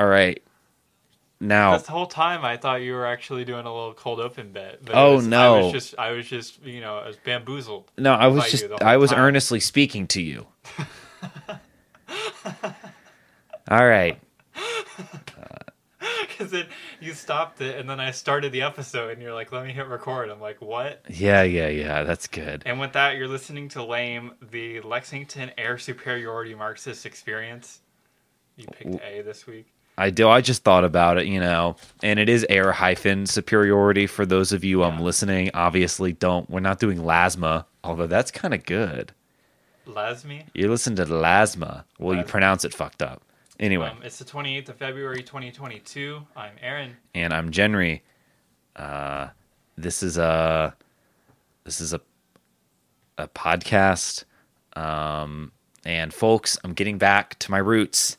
All right. Now, The whole time, I thought you were actually doing a little cold open bit. But Oh, was- I no. was just, I was just, you know, I was bamboozled. no, I was just I was time. earnestly speaking to you. All right. Because then you stopped it, and then I started the episode, and you're like, "Let me hit record." I'm like, "What?" Yeah, yeah, yeah. That's good. And with that, you're listening to Lame, the Lexington Air Superiority Marxist Experience. You picked A this week. I do. I just thought about it, you know, and it is air hyphen superiority for those of you um Yeah. listening. Obviously, don't we're not doing lasma, although that's kind of good. Lasme. You listen to lasma. Well, you pronounce it fucked up. Anyway, Um, it's the 28th of February, 2022. I'm Aaron. and I'm Genry. Uh, this is a this is a a podcast. Um, and folks, I'm getting back to my roots.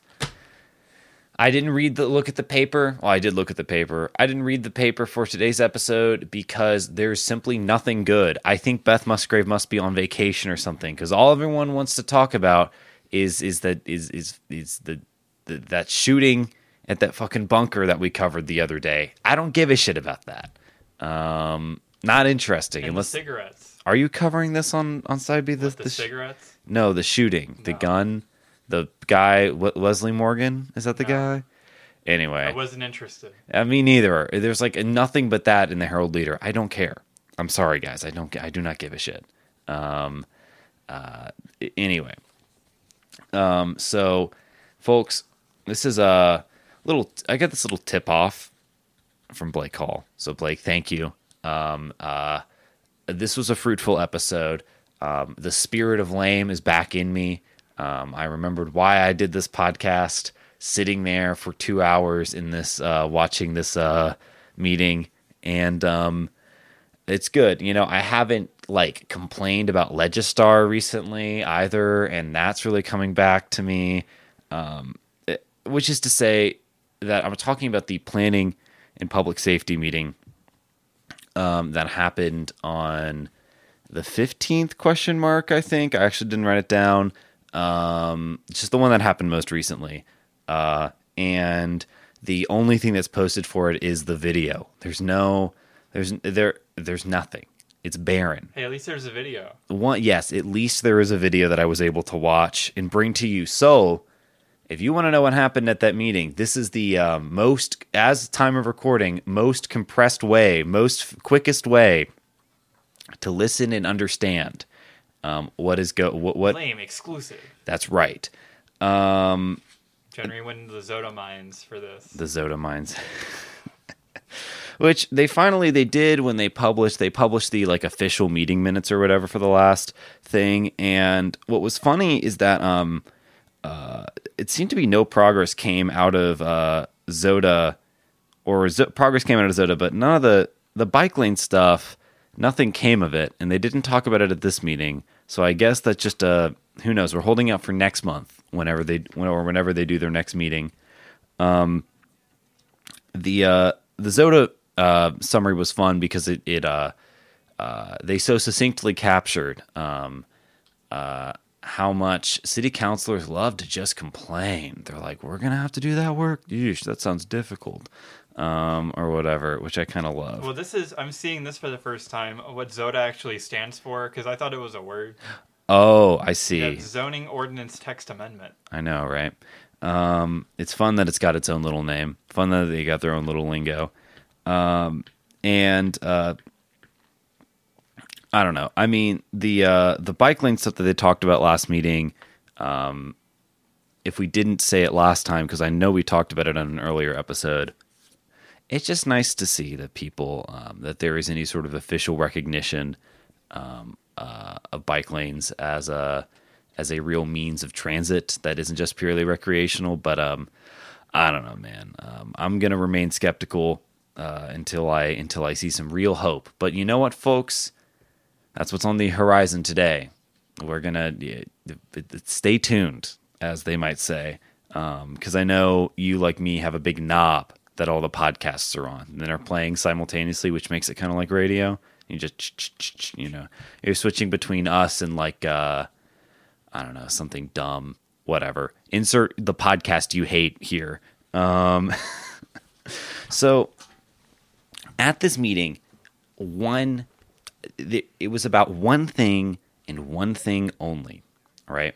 I didn't read the look at the paper. Well, I did look at the paper. I didn't read the paper for today's episode because there's simply nothing good. I think Beth Musgrave must be on vacation or something because all everyone wants to talk about is is that is is is the, the that shooting at that fucking bunker that we covered the other day. I don't give a shit about that. Um, not interesting. And unless the cigarettes. are you covering this on on side B? This the the sh- cigarettes. no, the shooting, the gun, the guy, w- Leslie Morgan. Is that the No. guy? Anyway, I wasn't interested. I mean, neither. There's like nothing but that in the Herald Leader. I don't care. I'm sorry, guys. I don't. I do not give a shit. Um, uh, anyway, um, so, folks, this is a little. I got this little tip off from Blake Hall. So, Blake, thank you. Um, uh, this was a fruitful episode. Um, the spirit of lame is back in me. Um, I remembered why I did this podcast, sitting there for two hours in this, uh, watching this uh, meeting, and um, it's good. You know, I haven't like complained about Legistar recently either, and that's really coming back to me. Um, it- which is to say that I'm talking about the planning and public safety meeting um, that happened on the 15th question mark i think i actually didn't write it down um, it's just the one that happened most recently. Uh, and the only thing that's posted for it is the video. There's no there's there there's nothing. It's barren. Hey, at least there's a video. one yes at least there is a video that i was able to watch and bring to you. So if you want to know what happened at that meeting this is the um, most as time of recording most compressed way most quickest way to listen and understand um, what is go what, what Lame exclusive. that's right um, Generally went into the ZOTA mines for this. the ZOTA mines. Which they finally they did when they published they published the like official meeting minutes or whatever for the last thing. And what was funny is that um uh it seemed to be no progress came out of uh ZOTA or Z- progress came out of ZOTA, but none of the the bike lane stuff, nothing came of it, and they didn't talk about it at this meeting. So I guess that's just uh who knows. We're holding out for next month, whenever they when, or whenever they do their next meeting. Um, the uh the ZOTA uh summary was fun because it it uh uh they so succinctly captured um uh how much city councilors love to just complain. They're like, "We're gonna have to do that work. Yeesh, that sounds difficult." um, or whatever, which I kind of love. Well, this is I'm seeing this for the first time. What ZOTA actually stands for because I thought it was a word. oh, I see. Yeah, zoning ordinance text amendment. I know, right? Um, it's fun that it's got its own little name. Fun that they got their own little lingo. Um, and uh, I don't know. I mean, the uh, the bike lane stuff that they talked about last meeting. Um, if we didn't say it last time, because I know we talked about it on an earlier episode, it's just nice to see that people um, that there is any sort of official recognition um, uh, of bike lanes as a as a real means of transit that isn't just purely recreational. But um, I don't know, man. Um, I'm gonna remain skeptical uh, until I until I see some real hope. But you know what, folks? That's what's on the horizon today. We're gonna stay tuned, as they might say, because I know you, like me, have a big knob that all the podcasts are on, and they're playing simultaneously, which makes it kind of like radio. You just, you know, you're switching between us and like, uh, I don't know, something dumb, whatever. Insert the podcast you hate here, Um, so at this meeting, one it was about one thing and one thing only, right?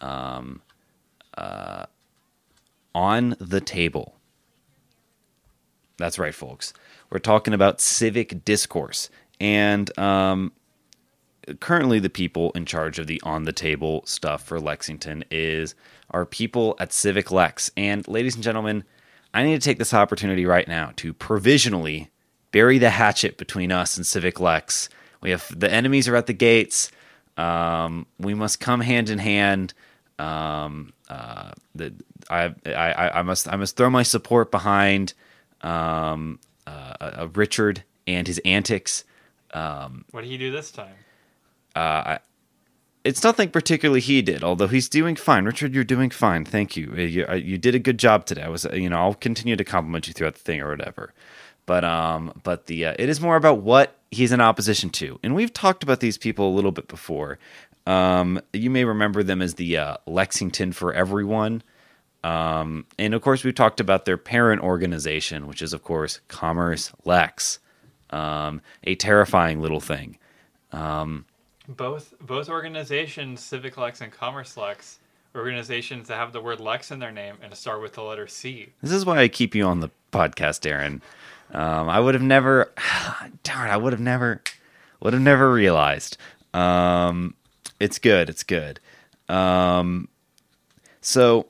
Um, uh, on the table. That's right, folks. We're talking about civic discourse. And um, currently, the people in charge of the on the table stuff for Lexington is our people at Civic Lex. And ladies and gentlemen, I need to take this opportunity right now to provisionally bury the hatchet between us and Civic Lex. We have the enemies are at the gates. Um, we must come hand in hand. Um, uh, the, I, I, I must I must throw my support behind um, uh, uh, Richard and his antics. Um, what did he do this time? Uh, I, it's nothing particularly he did, although he's doing fine. Richard, you're doing fine. Thank you. You, uh, you did a good job today. I was, you know, I'll continue to compliment you throughout the thing or whatever. But um, but the uh, it is more about what he's in opposition to, and we've talked about these people a little bit before. Um, you may remember them as the uh, Lexington for Everyone. Um, and of course, we've talked about their parent organization, which is, of course, Commerce Lex, um, a terrifying little thing. Um, both both organizations, Civic Lex and Commerce Lex, organizations that have the word Lex in their name and start with the letter C. This is why I keep you on the podcast, Aaron. Um, I would have never, darn, I would have never, would have never realized. Um, it's good. It's good. Um, so,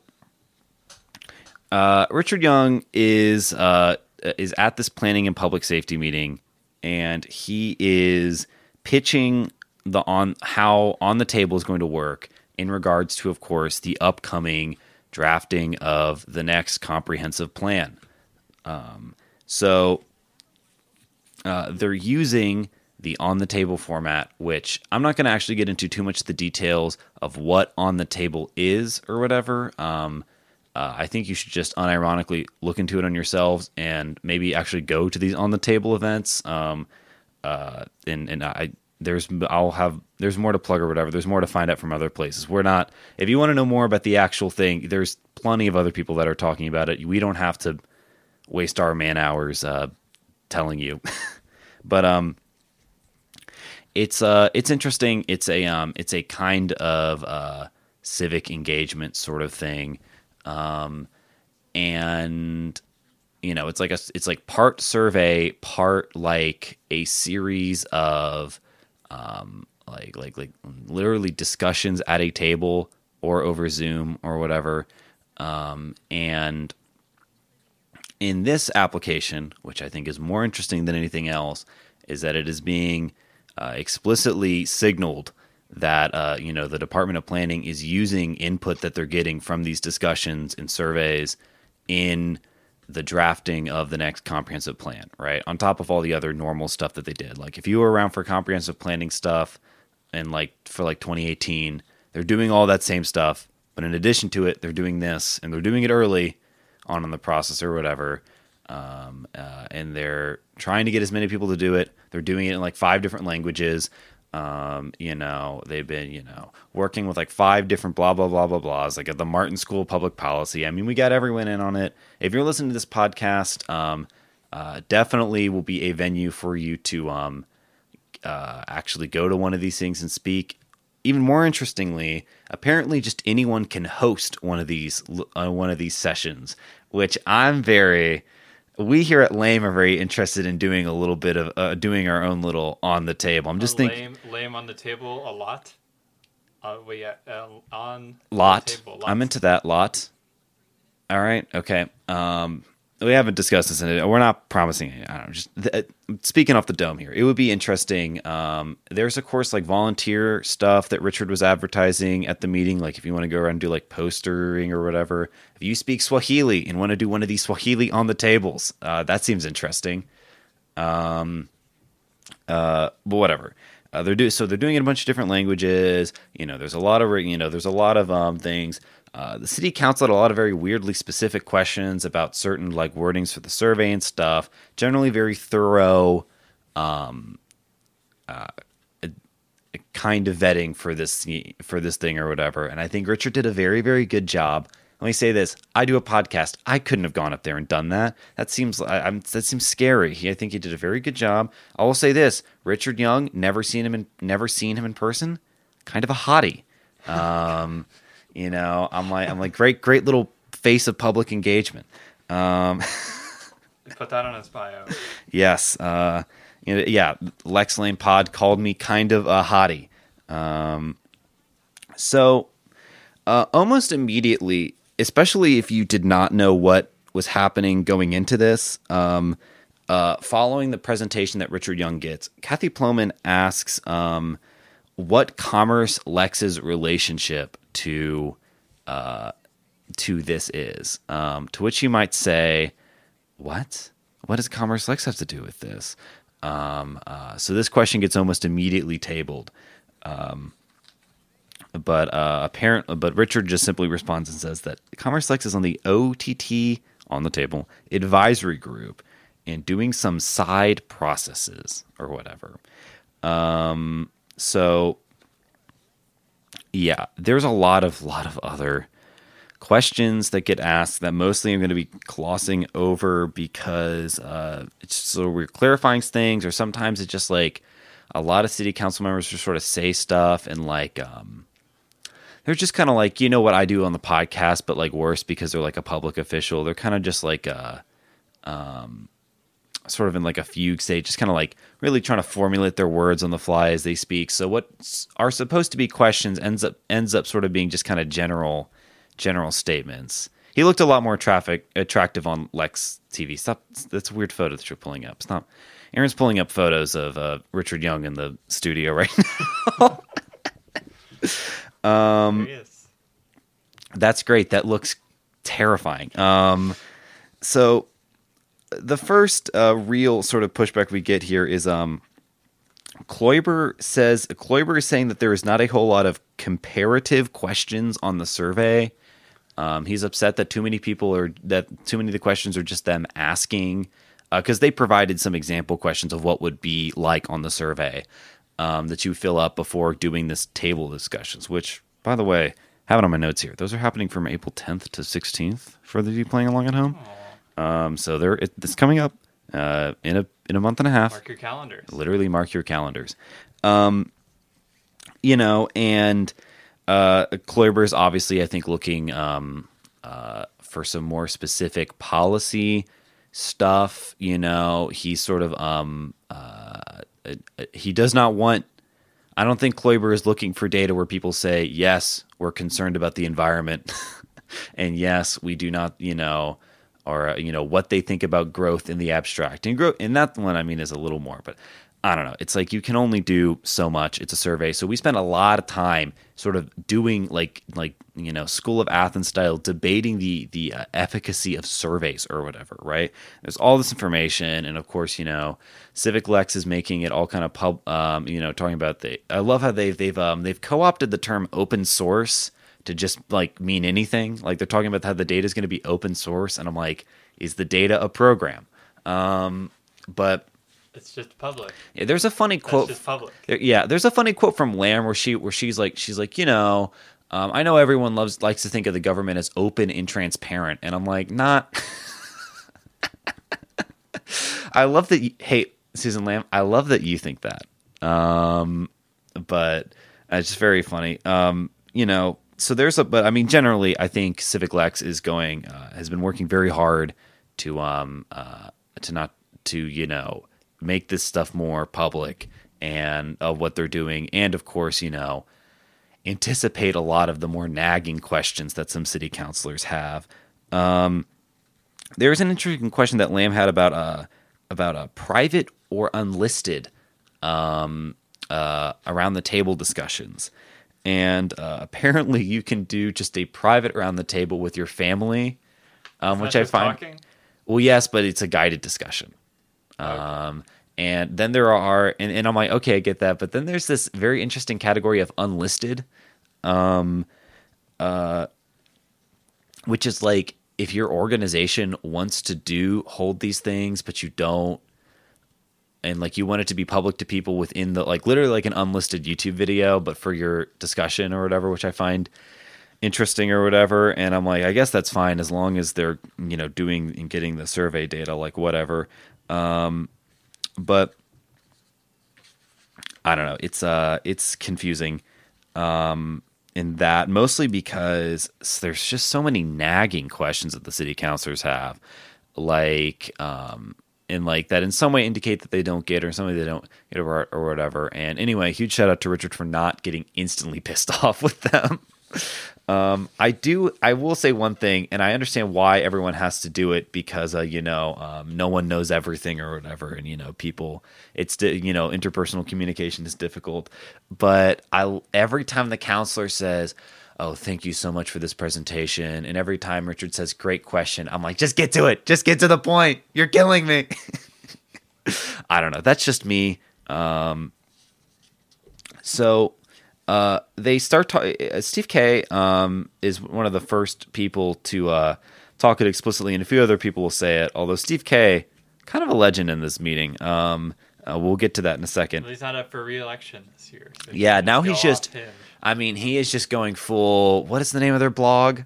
uh, Richard Young is uh, is at this planning and public safety meeting, and he is pitching the on how on the table is going to work in regards to, of course, the upcoming drafting of the next comprehensive plan. Um, so uh, they're using the on the table format, which I'm not going to actually get into too much of the details of what on the table is or whatever. Um, uh, I think you should just unironically look into it on yourselves and maybe actually go to these on the table events. Um, uh, and and I there's I'll have there's more to plug or whatever. There's more to find out from other places. We're not if you want to know more about the actual thing, there's plenty of other people that are talking about it. We don't have to waste our man hours uh, telling you. but um it's uh it's interesting. It's a um it's a kind of uh civic engagement sort of thing. Um and you know, it's like a it's like part survey, part like a series of um like like like literally discussions at a table or over Zoom or whatever. Um and in this application, which I think is more interesting than anything else, is that it is being uh, explicitly signaled that uh, you know the Department of Planning is using input that they're getting from these discussions and surveys in the drafting of the next comprehensive plan, right? On top of all the other normal stuff that they did. Like if you were around for comprehensive planning stuff and like for like 2018, they're doing all that same stuff, but in addition to it, they're doing this and they're doing it early on the process or whatever. Um, uh, and they're trying to get as many people to do it. They're doing it in like five different languages. Um, you know, they've been, you know, working with like five different blah, blah, blah, blah, blahs, like at the Martin School of Public Policy. I mean, we got everyone in on it. If you're listening to this podcast, um, uh, definitely will be a venue for you to um, uh, actually go to one of these things and speak. Even more interestingly, apparently, just anyone can host one of these uh, one of these sessions, which I'm very we here at Lame are very interested in doing a little bit of uh, doing our own little on the table. I'm just thinking lame, lame on the table a lot. Uh, we yeah, uh, on lot. Table, I'm into that lot. All right, okay. Um, we haven't discussed this, and we're not promising. I don't know, just uh, speaking off the dome here. It would be interesting. Um, there's of course like volunteer stuff that Richard was advertising at the meeting. Like if you want to go around and do like postering or whatever. If you speak Swahili and want to do one of these Swahili on the tables, uh, that seems interesting. Um, uh, but whatever. Uh, they're do so they're doing it in a bunch of different languages. You know, there's a lot of you know, there's a lot of um, things. Uh, the city council had a lot of very weirdly specific questions about certain like wordings for the survey and stuff. Generally, very thorough, um, uh, a, a kind of vetting for this for this thing or whatever. And I think Richard did a very very good job. Let me say this: I do a podcast. I couldn't have gone up there and done that. That seems I, that seems scary. He, I think he did a very good job. I will say this: Richard Young, never seen him in never seen him in person. Kind of a hottie. Um, you know, I'm like I'm like great great little face of public engagement. Um, Put that on his bio. yes. Uh, you know, yeah. Lex Lane Pod called me kind of a hottie. Um, so uh, almost immediately, especially if you did not know what was happening going into this, um, uh, following the presentation that Richard Young gets, Kathy Plomin asks um, what Commerce Lex's relationship to uh, to this is. Um, to which you might say, "What? What does Commerce Lex have to do with this?" Um, uh, so this question gets almost immediately tabled. Um, but uh, apparent, but Richard just simply responds and says that Commerce Lex is on the OTT on the table advisory group and doing some side processes or whatever. Um, so yeah, there's a lot of lot of other questions that get asked that mostly I'm going to be glossing over because uh, it's so we're clarifying things, or sometimes it's just like a lot of city council members just sort of say stuff and like um, they're just kind of like you know what I do on the podcast, but like worse because they're like a public official. They're kind of just like uh, um, sort of in like a fugue state, just kind of like really trying to formulate their words on the fly as they speak. So what are supposed to be questions ends up ends up sort of being just kind of general general statements. He looked a lot more traffic attractive on Lex TV. Stop. That's a weird photo that you're pulling up. Stop. Aaron's pulling up photos of uh, Richard Young in the studio right now. Um, that's great. That looks terrifying. Um, so the first uh, real sort of pushback we get here is um, Kloiber says Kloiber is saying that there is not a whole lot of comparative questions on the survey. Um, he's upset that too many people are that too many of the questions are just them asking because uh, they provided some example questions of what would be like on the survey um, that you fill up before doing this table discussions. Which, by the way, have it on my notes here. Those are happening from April 10th to 16th for the you playing along at home. Um, so there, it, it's coming up uh, in a in a month and a half. Mark your calendars. Literally, mark your calendars. Um, you know, and uh, Kloiber is obviously, I think, looking um, uh, for some more specific policy stuff. You know, he's sort of um, uh, he does not want. I don't think Kloiber is looking for data where people say, "Yes, we're concerned about the environment," and yes, we do not. You know, or you know what they think about growth in the abstract. And growth in that one, I mean, is a little more, but I don't know. It's like you can only do so much. It's a survey, so we spent a lot of time sort of doing like like you know School of Athens style debating the the uh, efficacy of surveys or whatever. Right? There's all this information, and of course, you know, Civic Lex is making it all kind of pub. Um, you know, talking about the. I love how they've they've um, they've co opted the term open source to just like mean anything. Like they're talking about how the data is going to be open source, and I'm like, is the data a program? Um, but it's just public. Yeah, there's a funny quote. That's just public. There, yeah, there's a funny quote from Lamb where she where she's like she's like you know. Um, I know everyone loves likes to think of the government as open and transparent, and I'm like, not. I love that. You, hey, Susan Lamb, I love that you think that. Um, but it's just very funny. Um, you know, so there's a, but I mean, generally, I think Civic Lex is going uh, has been working very hard to um uh to not to you know make this stuff more public and of what they're doing, and of course, you know, anticipate a lot of the more nagging questions that some city councilors have. Um, there's an interesting question that Lamb had about uh about a private or unlisted um, uh, around the table discussions. And uh, apparently, you can do just a private around the table with your family, um, which I find. Talking? Well, yes, but it's a guided discussion. Um, and then there are, and, and I'm like, okay, I get that. But then there's this very interesting category of unlisted, um, uh, which is like if your organization wants to do hold these things, but you don't, and like you want it to be public to people within the like literally like an unlisted YouTube video, but for your discussion or whatever, which I find interesting or whatever. And I'm like, I guess that's fine as long as they're you know doing and getting the survey data, like whatever. Um, but I don't know. It's uh, it's confusing. Um, in that mostly because there's just so many nagging questions that the city councilors have, like um, and like that in some way indicate that they don't get or in some way they don't get or, or whatever. And anyway, huge shout out to Richard for not getting instantly pissed off with them. Um, I do. I will say one thing, and I understand why everyone has to do it because uh, you know um, no one knows everything or whatever, and you know people. It's you know interpersonal communication is difficult, but I every time the counselor says, "Oh, thank you so much for this presentation," and every time Richard says, "Great question," I'm like, "Just get to it. Just get to the point. You're killing me." I don't know. That's just me. Um, so uh, they start talking. Uh, Steve Kay um, is one of the first people to uh, talk it explicitly, and a few other people will say it. Although Steve Kay, kind of a legend in this meeting. Um, uh, we'll get to that in a second. Well, he's not up for re-election this year. So yeah, now he's just. I mean, he is just going full. What is the name of their blog?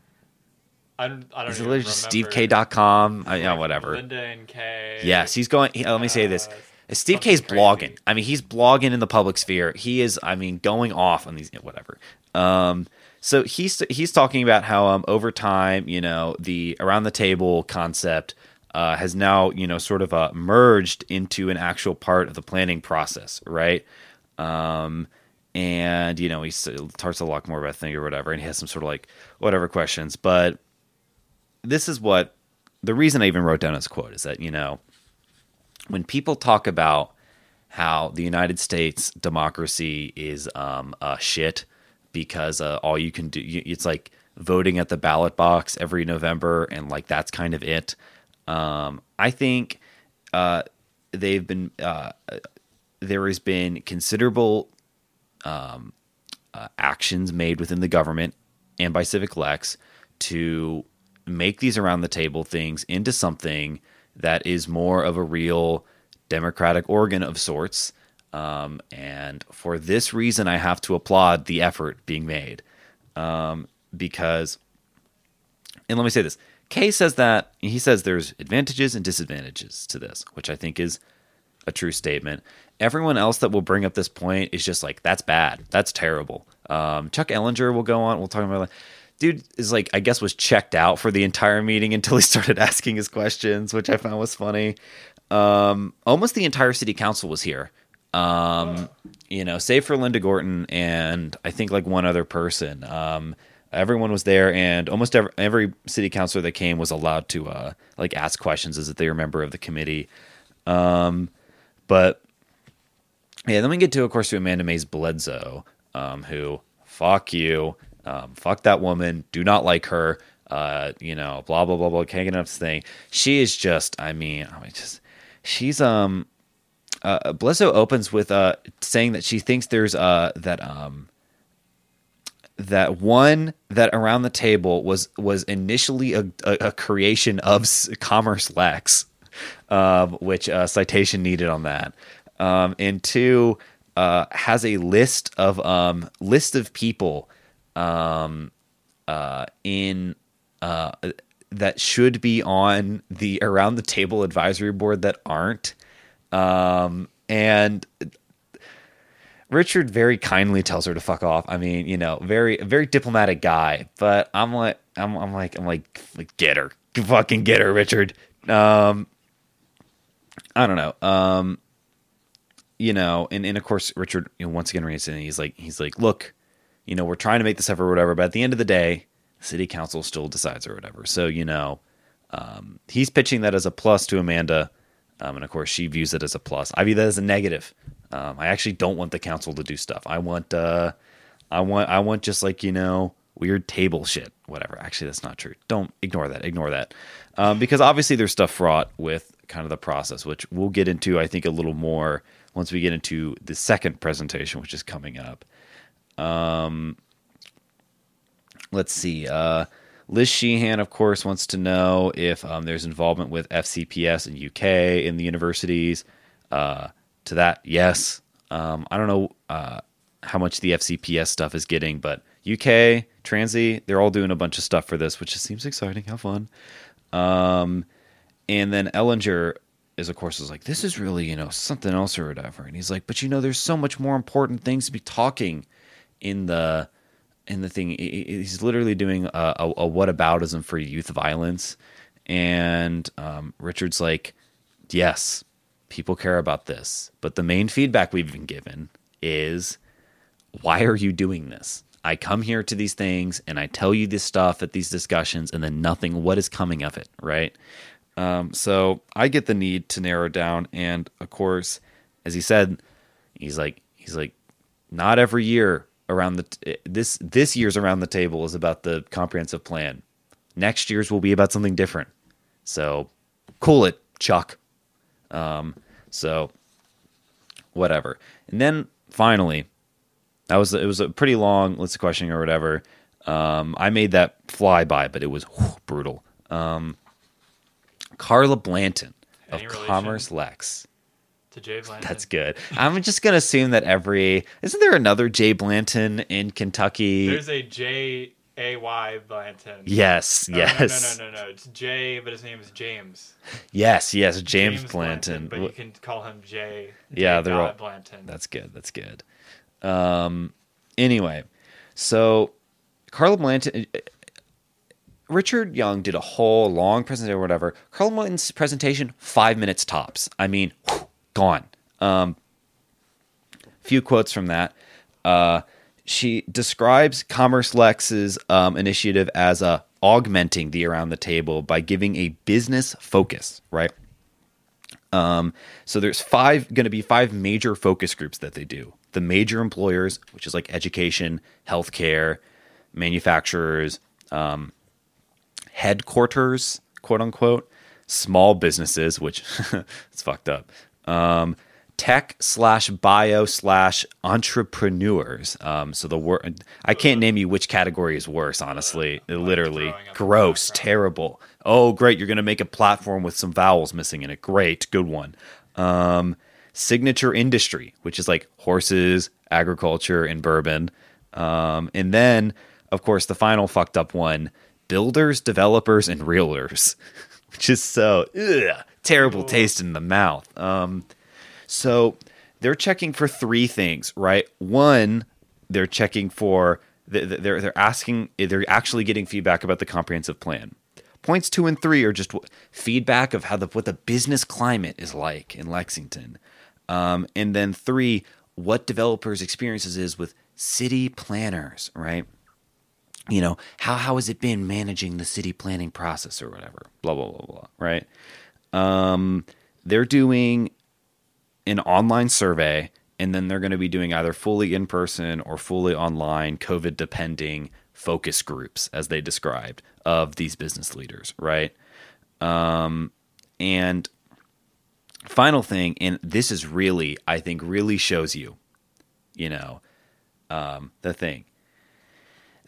I don't, I don't is it literally just SteveK.com? I, yeah, whatever. Linda and Kay. Yes, he's going. He, let me say this. Uh, Steve Kay's blogging. I mean, he's blogging in the public sphere. He is, I mean, going off on these whatever. Um, so he's he's talking about how um, over time, you know, the around the table concept uh, has now, you know, sort of uh, merged into an actual part of the planning process, right? Um, and you know, he talks a lot more about thing or whatever, and he has some sort of like whatever questions. But this is what the reason I even wrote down his quote is that you know when people talk about how the United States democracy is um, shit because uh, all you can do it's like voting at the ballot box every November and like that's kind of it. Um, I think uh, they've been uh, there has been considerable um, uh, actions made within the government and by civic lex to make these around the table things into something that is more of a real democratic organ of sorts. Um, and for this reason, I have to applaud the effort being made. Um, because, and let me say this Kay says that he says there's advantages and disadvantages to this, which I think is a true statement. Everyone else that will bring up this point is just like, that's bad. That's terrible. Um, Chuck Ellinger will go on. We'll talk about that. dude is like I guess was checked out for the entire meeting until he started asking his questions, which I found was funny. Um, almost the entire city council was here. Um, you know, save for Linda Gorton and I think like one other person. Um, everyone was there, and almost every, every city councilor that came was allowed to uh, like ask questions as if they were a member of the committee. Um, but yeah, then we get to, of course, to Amanda Mays Bledsoe, um, who fuck you. Um, fuck that woman. Do not like her. Uh, you know, blah blah blah blah. Can't get enough thing. She is just. I mean, I mean, just she's um. Uh, Bledsoe opens with uh saying that she thinks there's uh that um that one that around the table was was initially a, a, a creation of Commerce Lex, uh, which uh, citation needed on that, um, and two uh, has a list of um, list of people um, uh, in uh, that should be on the around the table advisory board that aren't. Um, and Richard very kindly tells her to fuck off. I mean, you know, very very diplomatic guy. But I'm like, I'm, I'm like, I'm like, like, get her, fucking get her, Richard. Um, I don't know. Um, you know, and and of course, Richard, you know, once again, he's like, he's like, look, you know, we're trying to make this effort or whatever, but at the end of the day, city council still decides or whatever. So, you know, um, he's pitching that as a plus to Amanda. Um, and of course, she views it as a plus. I view that as a negative. Um, I actually don't want the council to do stuff. I want, uh, I want, I want just like you know, weird table shit, whatever. Actually, that's not true. Don't ignore that. Ignore that, um, because obviously there's stuff fraught with kind of the process, which we'll get into. I think a little more once we get into the second presentation, which is coming up. Um, let's see. Uh, Liz Sheehan, of course, wants to know if um, there's involvement with FCPS in UK in the universities. Uh, to that, yes. Um, I don't know uh, how much the FCPS stuff is getting, but UK, Transy, they're all doing a bunch of stuff for this, which just seems exciting. How fun. Um, and then Ellinger is, of course, is like, this is really, you know, something else or whatever. And he's like, but you know, there's so much more important things to be talking in the in the thing. He's literally doing a, a, a whataboutism for youth violence. And um, Richard's like, yes, people care about this. But the main feedback we've been given is, why are you doing this? I come here to these things and I tell you this stuff at these discussions, and then nothing. What is coming of it, right? Um, so I get the need to narrow down, and of course, as he said, he's like, he's like, not every year around the t- this this year's around the table is about the comprehensive plan. Next year's will be about something different. So, cool it, Chuck. Um, so, whatever. And then finally, that was it was a pretty long list of questioning or whatever. Um, I made that flyby, but it was whew, brutal. Um, Carla Blanton of? Commerce Lex. To Jay Blanton. That's good. I'm just gonna assume that every isn't there another Jay Blanton in Kentucky? There's a J A Y Blanton. yes, No, yes, No, no, no, no, no. It's Jay, but his name is James. yes, yes. James, Blanton. But you can call him Jay. Yeah, Jay they're all- Blanton. That's good. That's good. Um, anyway, so Carla Blanton, Richard Young did a whole long presentation or whatever. Carla Blanton's presentation, five minutes tops. I mean, whew, gone. Um, few quotes from that. Uh, she describes Commerce Lex's um, initiative as a augmenting the around the table by giving a business focus, right? Um, so there's five going to be five major focus groups that they do. The major employers, which is like education, healthcare, manufacturers, um, headquarters, quote unquote, small businesses, which it's fucked up. Um, tech slash bio slash entrepreneurs. Um, so the word I can't name you which category is worse. Honestly, literally throwing gross, in the background. terrible. Oh, great! You're gonna make a platform with some vowels missing in it. Great, good one. Um, signature industry, which is like horses, agriculture, and bourbon. Um, and then, of course, the final fucked up one: builders, developers, and realtors, which is so ugh, terrible taste in the mouth. Um, so they're checking for three things, right? One, they're checking for th- th- they're they're asking they're actually getting feedback about the comprehensive plan. Points two and three are just feedback of how the what the business climate is like in Lexington, um, and then three, what developers' experiences is with city planners, right? You know how how has it been managing the city planning process or whatever, blah blah blah blah, right? Um, they're doing an online survey and then they're going to be doing either fully in person or fully online covid depending focus groups as they described of these business leaders right um, and final thing and this is really i think really shows you you know um, the thing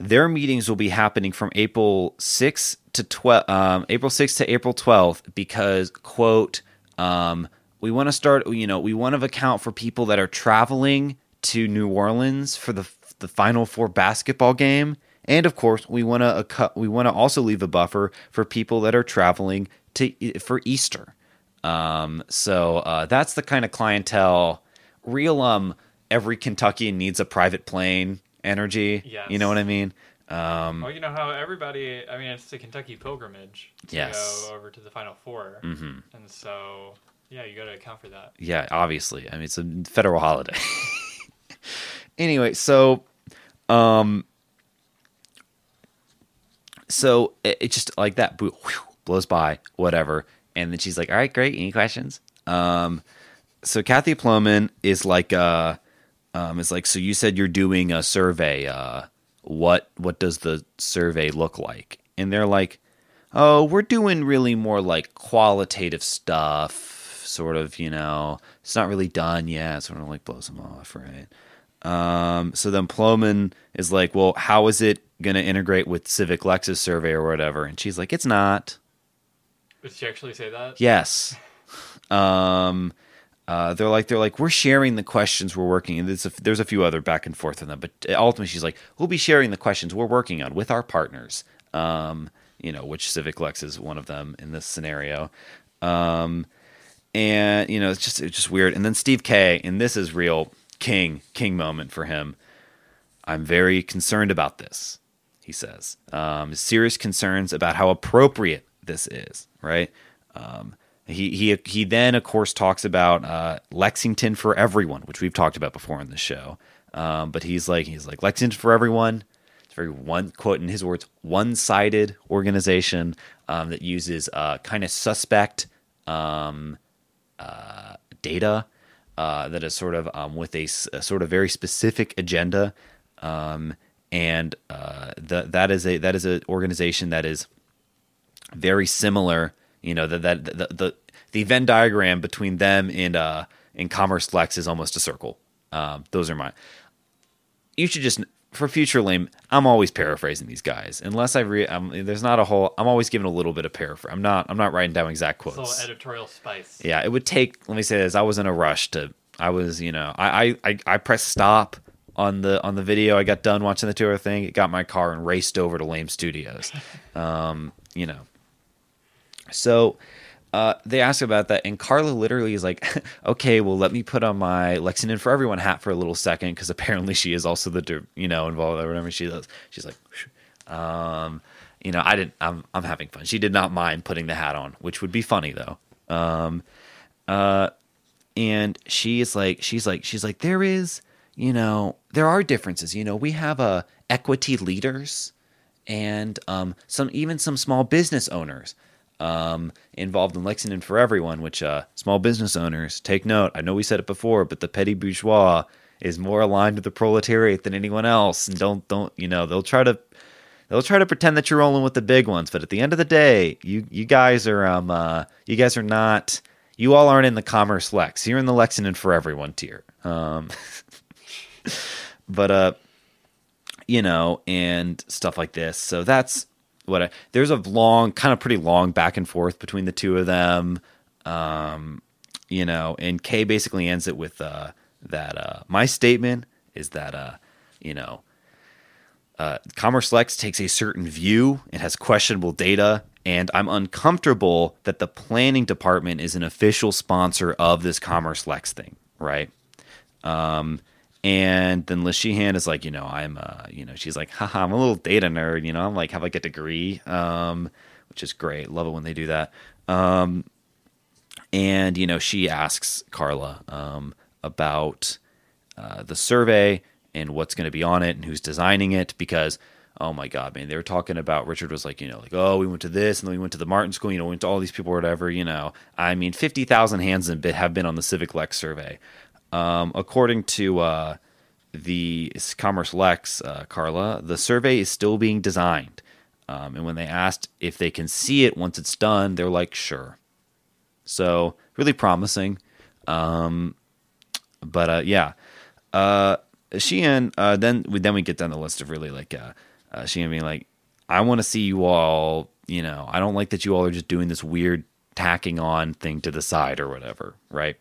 their meetings will be happening from April 6th to 12 um, April 6th to April 12th because quote um, we want to start you know we want to account for people that are traveling to New Orleans for the the final four basketball game. And of course we want to we want to also leave a buffer for people that are traveling to for Easter. Um, so uh, that's the kind of clientele. Real um every Kentuckian needs a private plane energy Yes. you know what I mean um, Well, you know how everybody. I mean, it's the Kentucky pilgrimage to Yes. go over to the Final 4 mhm. and so yeah, you got to account for that. Yeah, obviously. I mean, it's a federal holiday. anyway, so, um, so it, it just like that whew, blows by, whatever. And then she's like, "All right, great. Any questions?" Um, so Kathy Plomin is like, uh, um, is like, so you said you're doing a survey. Uh, what what does the survey look like? And they're like, oh, we're doing really more like qualitative stuff, sort of, you know, it's not really done yet. Sort of like blows them off, right? Um, so then Plomin is like, well, how is it going to integrate with Civic Lex's survey or whatever? And she's like, it's not. Did she actually say that? Yes. Um, uh, they're like they're like we're sharing the questions we're working and there's a, there's a few other back and forth in them but ultimately she's like we'll be sharing the questions we're working on with our partners. Um, you know which civic lex is one of them in this scenario. Um, and you know it's just it's just weird. And then Steve Kay and this is real king king moment for him. I'm very concerned about this he says. Um, serious concerns about how appropriate this is right? Um, he he he then of course talks about uh, Lexington for everyone, which we've talked about before in the show. Um, but he's like he's like Lexington for everyone. It's very one quote in his words, one-sided organization um, that uses uh, kind of suspect um, uh, data uh, that is sort of um, with a, a, sort of very specific agenda, um, and uh, that is a that is an organization that is very similar you know that that the, the the Venn diagram between them and uh and Commerce Lex is almost a circle. Um, those are mine. You should just for future lame. I'm always paraphrasing these guys, unless I re. I'm, there's not a whole. I'm always giving a little bit of paraphrase. I'm not. I'm not writing down exact quotes. So editorial spice. Yeah, it would take. Let me say this. I was in a rush to. I was, you know, I I I, pressed stop on the on the video. I got done watching the tour thing. It got my car and raced over to Lame Studios. Um, you know, so uh, they ask about that, and Carla literally is like, "Okay, well, let me put on my Lexington for Everyone hat for a little second, because apparently she is also the you know involved or whatever she does." She's like, um, "You know, I didn't. I'm I'm having fun." She did not mind putting the hat on, which would be funny though. Um, uh, and she is like, she's like, she's like, there is, you know, there are differences. You know, we have a uh, equity leaders and um, some even some small business owners um, involved in Lexington for Everyone, which uh, small business owners take note. I know we said it before, but the petty bourgeois is more aligned to the proletariat than anyone else, and don't don't you know they'll try to they'll try to pretend that you're rolling with the big ones, but at the end of the day, you you guys are um uh, you guys are not you all aren't in the Commerce Lex. You're in the Lexington for Everyone tier. Um, but uh, you know, and stuff like this. So that's what I, there's a long, kind of pretty long back and forth between the two of them. Um, you know, and Kay basically ends it with uh, that uh, my statement is that uh, you know, uh, Commerce Lex takes a certain view and has questionable data, and I'm uncomfortable that the planning department is an official sponsor of this Commerce Lex thing, right? Um, and then Liz Sheehan is like, you know, I'm, uh, you know, she's like, haha, I'm a little data nerd, you know, I'm like, have like a degree, um, which is great. Love it when they do that. Um, and, you know, she asks Carla um, about uh, the survey and what's going to be on it and who's designing it because, oh my God, man, they were talking about, Richard was like, you know, like, oh, we went to this and then we went to the Martin School, you know, we went to all these people or whatever, you know. I mean, 50,000 hands have been on the Civic Lex survey. Um, according to uh, the Commerce Lex, uh, Carla, the survey is still being designed. Um, and when they asked if they can see it once it's done, they're like, sure. So, really promising. Um, but uh, yeah. Uh, Sheehan, uh, then, we, then we get down the list of really like uh, uh, Sheehan being like, I want to see you all, you know, I don't like that you all are just doing this weird tacking on thing to the side or whatever, right?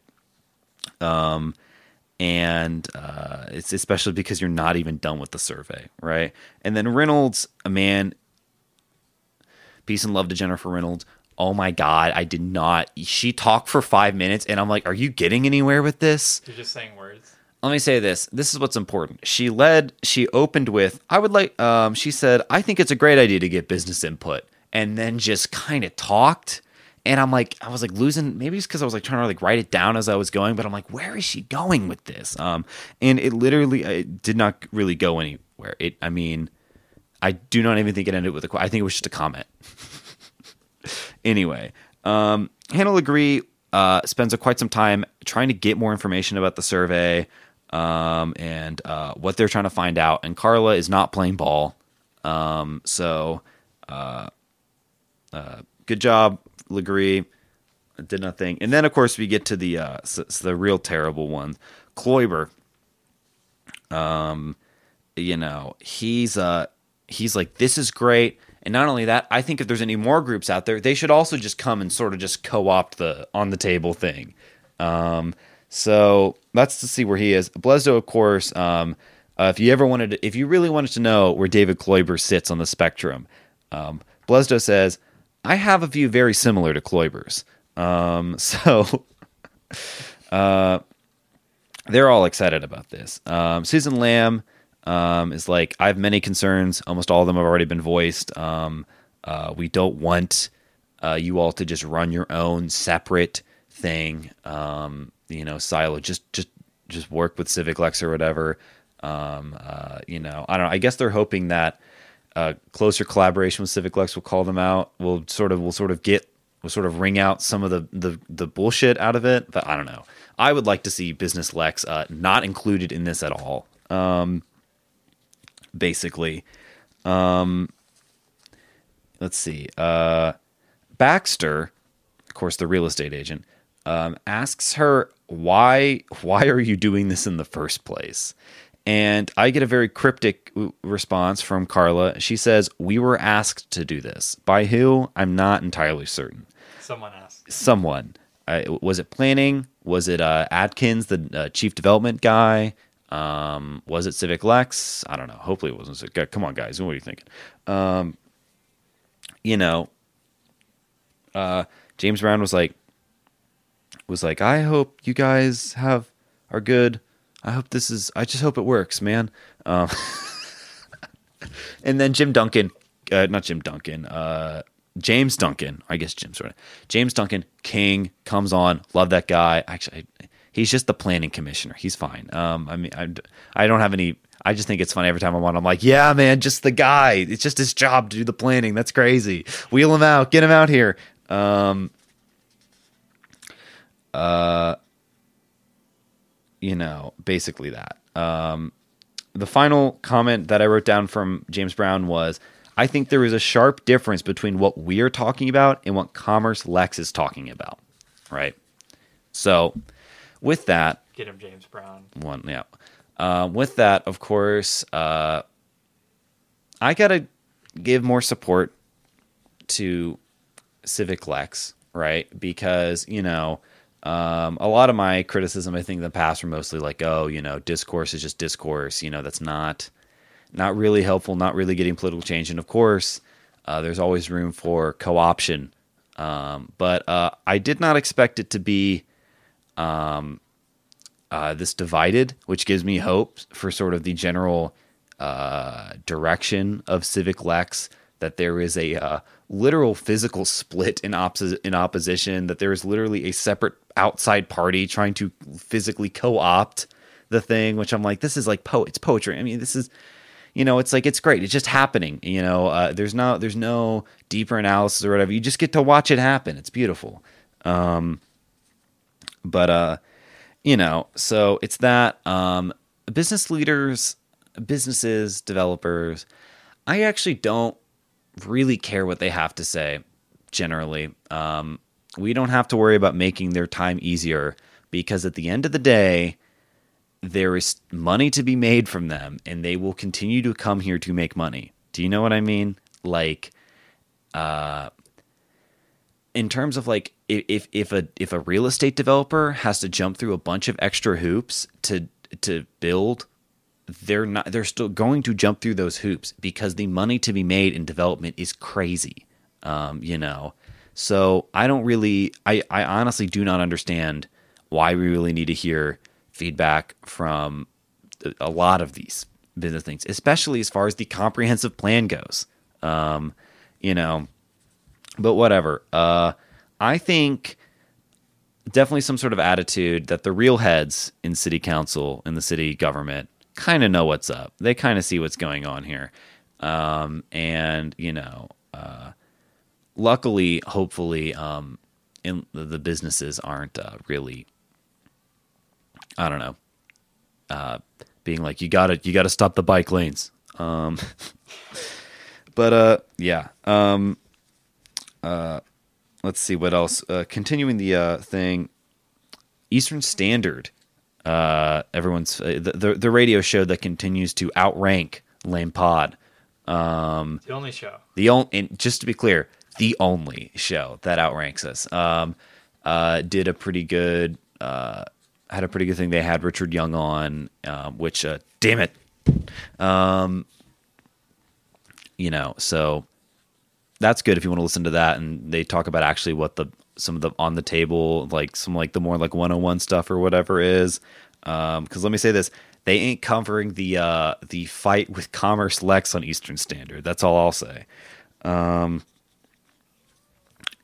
Um, and uh, it's especially because you're not even done with the survey, right? And then Reynolds, a man, peace and love to Jennifer Reynolds. Oh my God, I did not. She talked for five minutes, and I'm like, are you getting anywhere with this? You're just saying words. Let me say this. This is what's important. She led, she opened with, I would like, um, she said, I think it's a great idea to get business input. And then just kind of talked and I'm like, I was like losing. Maybe it's because I was like trying to like write it down as I was going, but I'm like, where is she going with this? Um, and it literally it did not really go anywhere. It, I mean, I do not even think it ended with a. I think it was just a comment. anyway, um, Hannah LeGris uh, spends a, quite some time trying to get more information about the survey um, and uh, what they're trying to find out. And Carla is not playing ball. Um, so, uh, uh good job, LeGris. Did nothing. And then, of course, we get to the uh, so, so the real terrible one, Kloiber. Um, you know, he's uh, he's like, this is great. And not only that, I think if there's any more groups out there, they should also just come and sort of just co-opt the on the table thing. Um, So that's to see where he is. Blesdo, of course. Um, uh, if you ever wanted, to, if you really wanted to know where David Kloiber sits on the spectrum, um, Blesdo says, "I have a view very similar to Kloiber's." Um, so, uh, they're all excited about this. Um, Susan Lamb um, is like, I have many concerns. Almost all of them have already been voiced. Um, uh, we don't want uh, you all to just run your own separate thing, um, you know, silo. Just, just, just work with Civic Lex or whatever. Um, uh, you know, I don't know. I guess they're hoping that closer collaboration with Civic Lex We'll call them out. We'll sort of, we'll sort of get, we'll sort of wring out some of the the, the bullshit out of it. But I don't know. I would like to see Business Lex uh, not included in this at all. Um, basically, um, let's see. Uh, Baxter, of course, the real estate agent, um, asks her why why are you doing this in the first place? And I get a very cryptic response from Carla. She says, We were asked to do this. By who? I'm not entirely certain. Someone asked. Someone. Uh, was it planning? Was it uh, Atkins, the uh, chief development guy? Um, was it Civic Lex? I don't know. Hopefully it wasn't. Come on, guys. What are you thinking? Um, you know, uh, James Brown was like, was like, I hope you guys have are good. I hope this is. I just hope it works, man. Um, and then Jim Duncan, uh, not Jim Duncan, uh, James Duncan. I guess Jim's right. James Duncan, King comes on. Love that guy. Actually, he's just the planning commissioner. He's fine. Um, I mean, I, I don't have any. I just think it's funny every time I'm on. I'm like, yeah, man, just the guy. It's just his job to do the planning. That's crazy. Wheel him out. Get him out here. Um, uh, you know, basically that. Um, the final comment that I wrote down from James Brown was I think there is a sharp difference between what we're talking about and what Commerce Lex is talking about. Right. So, with that, get him, James Brown. One, yeah. Uh, with that, of course, uh, I gotta give more support to Civic Lex, right? Because you know, um, a lot of my criticism, I think, in the past were mostly like, oh, you know, discourse is just discourse. You know, that's not not really helpful, not really getting political change. And of course, uh, there's always room for co-option. Um, but uh, I did not expect it to be um, uh, this divided, which gives me hope for sort of the general uh, direction of Civic Lex. That there is a uh, literal physical split in, in opposition. That there is literally a separate outside party trying to physically co-opt the thing. Which I'm like, this is like po. It's poetry. I mean, this is you know, it's like it's great. It's just happening. You know, uh, there's no there's no deeper analysis or whatever. You just get to watch it happen. It's beautiful. Um, but uh, you know, so it's that um, business leaders, businesses, developers. I actually don't really care what they have to say. Generally, um, we don't have to worry about making their time easier because at the end of the day there is money to be made from them and they will continue to come here to make money. Do you know what I mean? Like uh in terms of like if if a if a real estate developer has to jump through a bunch of extra hoops to to build they're not they're still going to jump through those hoops because the money to be made in development is crazy um you know so i don't really i i honestly do not understand why we really need to hear feedback from a lot of these business things, especially as far as the comprehensive plan goes. Um, you know, but whatever. Uh, I think definitely some sort of attitude that the real heads in city council in the city government kind of know what's up. They kind of see what's going on here. Um, and, you know, uh, luckily, hopefully, um, in the businesses aren't uh, really I don't know, uh, being like you gotta you gotta stop the bike lanes. Um, but uh, yeah. Um, uh, let's see what else. Uh, continuing the uh, thing, Eastern Standard. Uh, everyone's uh, the, the, the radio show that continues to outrank Lame Pod. Um, the only show. The only, and just to be clear, the only show that outranks us. Um, uh, did a pretty good uh, had a pretty good thing. They had Richard Young on, um, which uh, damn it, um, you know, so that's good if you want to listen to that. And they talk about actually what the some of the on the table, like some like the more like 101 stuff or whatever is. Um, because let me say this, they ain't covering the uh the fight with Commerce Lex on Eastern Standard. That's all I'll say. Um.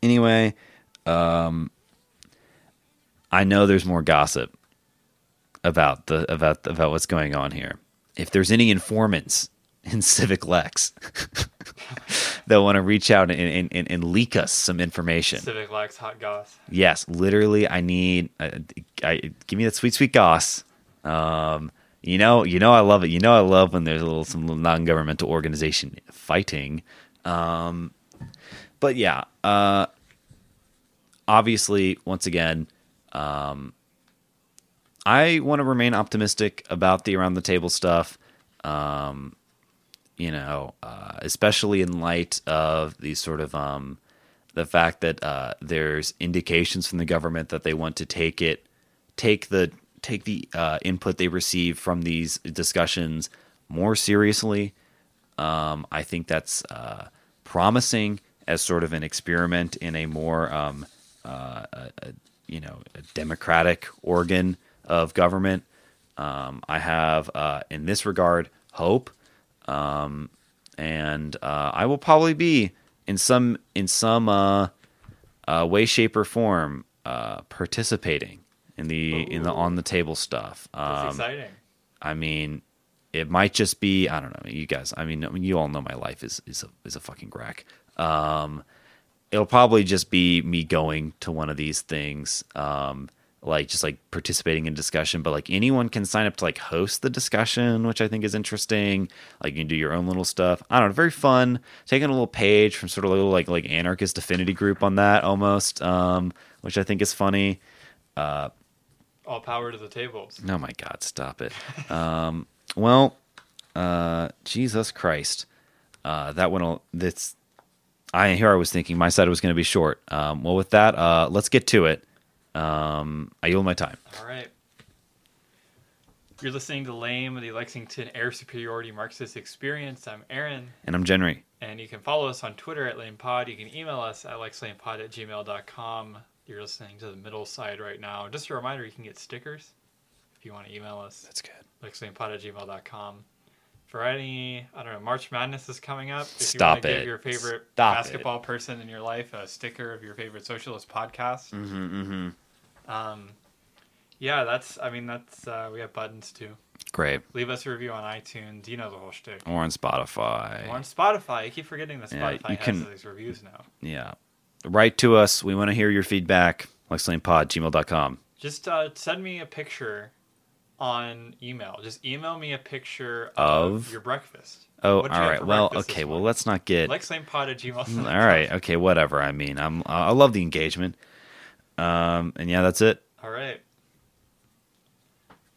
Anyway, um, I know there's more gossip about the about about what's going on here. If there's any informants in Civic Lex that want to reach out and, and, and, leak us some information, Civic Lex hot goss. Yes, literally, I need. I, I give me that sweet sweet goss. Um, you know, you know, I love it. You know, I love when there's a little some little non-governmental organization fighting. Um, but yeah, uh, obviously, once again, um, I want to remain optimistic about the around the table stuff. Um, you know, uh, especially in light of these sort of um, the fact that uh, there's indications from the government that they want to take it, take the take the uh, input they receive from these discussions more seriously. Um, I think that's uh, promising as sort of an experiment in a more um, uh, a, a, you know democratic organ of government. Um, I have, uh, in this regard, hope, um, and uh, I will probably be in some in some uh, uh way, shape, or form uh, participating in the Ooh. in the on the table stuff. Um, That's exciting. I mean, it might just be I don't know. You guys, I mean, I mean, you all know my life is is a is a fucking wreck. Um, it'll probably just be me going to one of these things um, like just like participating in discussion but like anyone can sign up to like host the discussion which i think is interesting. Like you can do your own little stuff. I don't know very fun. Taking a little page from sort of a little like like anarchist affinity group on that almost um, which i think is funny. Uh, all power to the tables. Oh my god stop it. Um, well uh, jesus christ. Uh, that one that's I here I was thinking my side was going to be short. Um, well, with that, uh, let's get to it. Um, I yield my time. All right. You're listening to Lame, the Lexington Air Superiority Marxist Experience. I'm Aaron. And I'm Jenry. And you can follow us on Twitter at LamePod. You can email us at lexlamepod at gmail.com. You're listening to the middle side right now. Just a reminder, you can get stickers if you want to email us. That's good. lexlamepod at gmail.com for any I don't know March Madness is coming up. If Stop you want to it. Give your favorite Stop basketball it. person in your life a sticker of your favorite socialist podcast. Mm-hmm, mm-hmm. Um, yeah, that's. I mean, that's. Uh, we have buttons too. Great. Leave us a review on iTunes. You know the whole shtick. Or on Spotify. Or on Spotify. You keep forgetting that Spotify yeah, you has can, these reviews now. Yeah. Write to us. We want to hear your feedback. LexLamePod, gmail.com. Just uh, send me a picture on email. Just email me a picture of, of your breakfast. Oh, all right. Well, okay. Well, let's not get lexlamepod at gmail. Mm, all right. Okay. Whatever. I mean, I'm. I love the engagement. Um, and yeah, that's it. All right.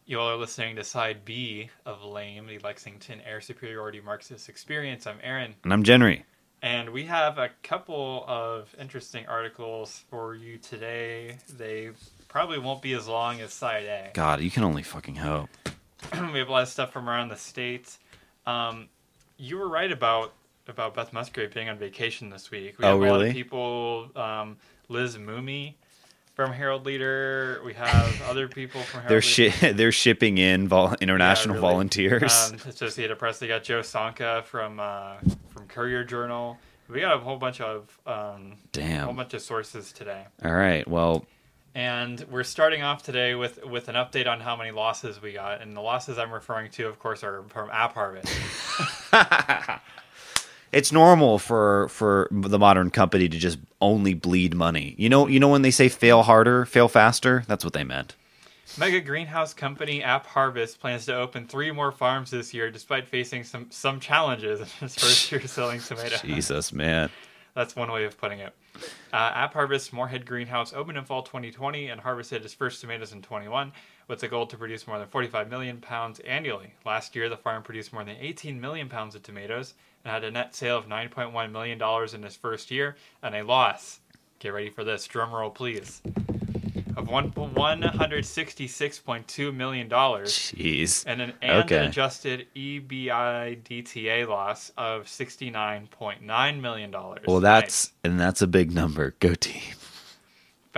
You all are listening to Side B of Lame, the Lexington Air Superiority Marxist Experience. I'm Aaron. And I'm Jenry. And we have a couple of interesting articles for you today. They probably won't be as long as side A. God, you can only fucking hope. we have a lot of stuff from around the states. Um, you were right about about Beth Musgrave being on vacation this week. We oh, have really? a lot of people. Um, Liz Moomey from Herald Leader. We have other people from Herald they're shi- they're shipping in vol- international yeah, really. volunteers. Um, Associated Press. They got Joe Sonka from uh, from Courier Journal. We got a whole bunch of um, damn, a whole bunch of sources today. All right, well, and we're starting off today with with an update on how many losses we got. And the losses I'm referring to, of course, are from App Harvest. it's normal for for the modern company to just only bleed money. You know, you know when they say fail harder, fail faster, that's what they meant. Mega greenhouse company App Harvest plans to open three more farms this year, despite facing some some challenges in its first year selling tomatoes. Jesus, man. That's one way of putting it. Uh, App Harvest Morehead Greenhouse opened in fall 2020 and harvested its first tomatoes in 21 with the goal to produce more than 45 million pounds annually. Last year, the farm produced more than 18 million pounds of tomatoes and had a net sale of 9.1 million dollars in its first year and a loss. Get ready for this. Drum roll, please. of one one hundred sixty six point two million dollars, Jeez. and an and Okay. an adjusted EBITDA loss of sixty nine point nine million dollars. Well, that's and that's a big number. Go team.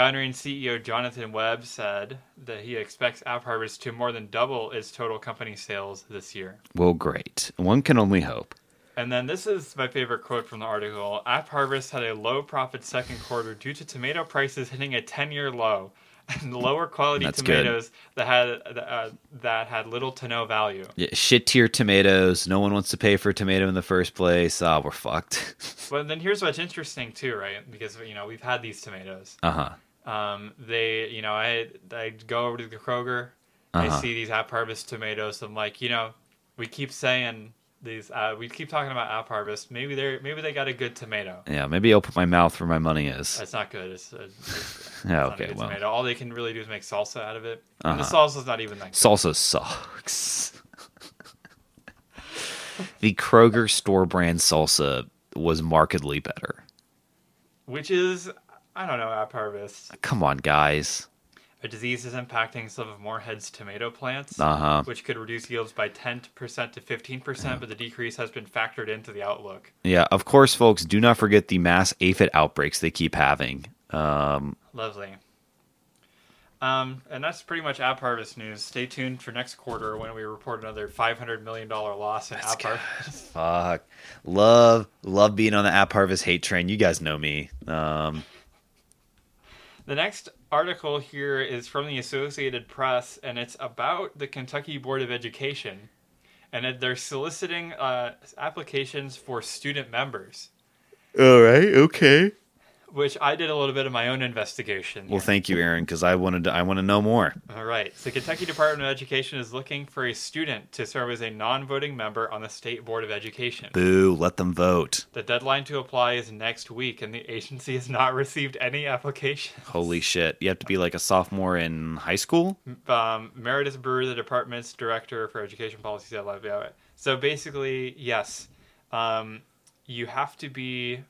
Founder and CEO Jonathan Webb said that he expects App Harvest to more than double its total company sales this year. Well, great. One can only hope. And then this is my favorite quote from the article. App Harvest had a low profit second quarter due to tomato prices hitting a 10-year low and lower quality That's good. tomatoes that had uh, that had little to no value. Yeah, shit tier tomatoes. No one wants to pay for a tomato in the first place. Ah, we're fucked. But then here's what's interesting too, right? Because you know we've had these tomatoes. uh huh. Um, they, you know, I I go over to the Kroger, I Uh-huh. see these App Harvest tomatoes. I'm like, you know, we keep saying these, uh, we keep talking about App Harvest. Maybe they're maybe they got a good tomato. Yeah, maybe I'll put my mouth where my money is. That's not good. It's, it's, it's Yeah, okay, good well. tomato. All they can really do is make salsa out of it. And the Uh-huh. salsa's not even that good. Salsa sucks. the Kroger store brand salsa was markedly better. Which is, I don't know, App Harvest. Come on, guys. A disease is impacting some of Morehead's tomato plants, Uh huh. which could reduce yields by 10% to 15%, but the decrease has been factored into the outlook. Yeah, of course, folks. Do not forget the mass aphid outbreaks they keep having. Um, Lovely. Um, and that's pretty much App Harvest news. Stay tuned for next quarter when we report another $500 million loss in App Harvest. fuck, love, love being on the App Harvest hate train. You guys know me. Um, The next article here is from the Associated Press, and it's about the Kentucky Board of Education. And they're soliciting uh, applications for student members, all right, okay. Which I did a little bit of my own investigation. Well, here. thank you, Aaron, because I wanted to, I want to know more. All right. So, Kentucky Department of Education is looking for a student to serve as a non voting member on the State Board of Education. Boo, let them vote. The deadline to apply is next week, and the agency has not received any applications. Holy shit! You have to be like a sophomore in high school. Um, Meredith Brewer, the department's director for education policies at Lafayette. So basically, yes, um, you have to be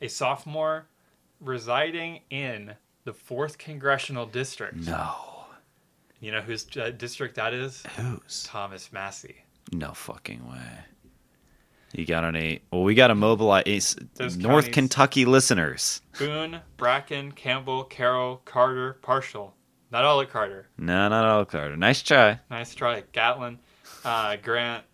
a sophomore residing in the fourth congressional district. No, You know whose uh, district that is? who's? Thomas Massie. No fucking way. You got any? Well, we got to mobilize Those North counties- Kentucky listeners. Boone, Bracken, Campbell, Carroll, Carter, Partial. Not all at Carter. No, not all Carter. Nice try. Nice try. Gatlin, uh, Grant,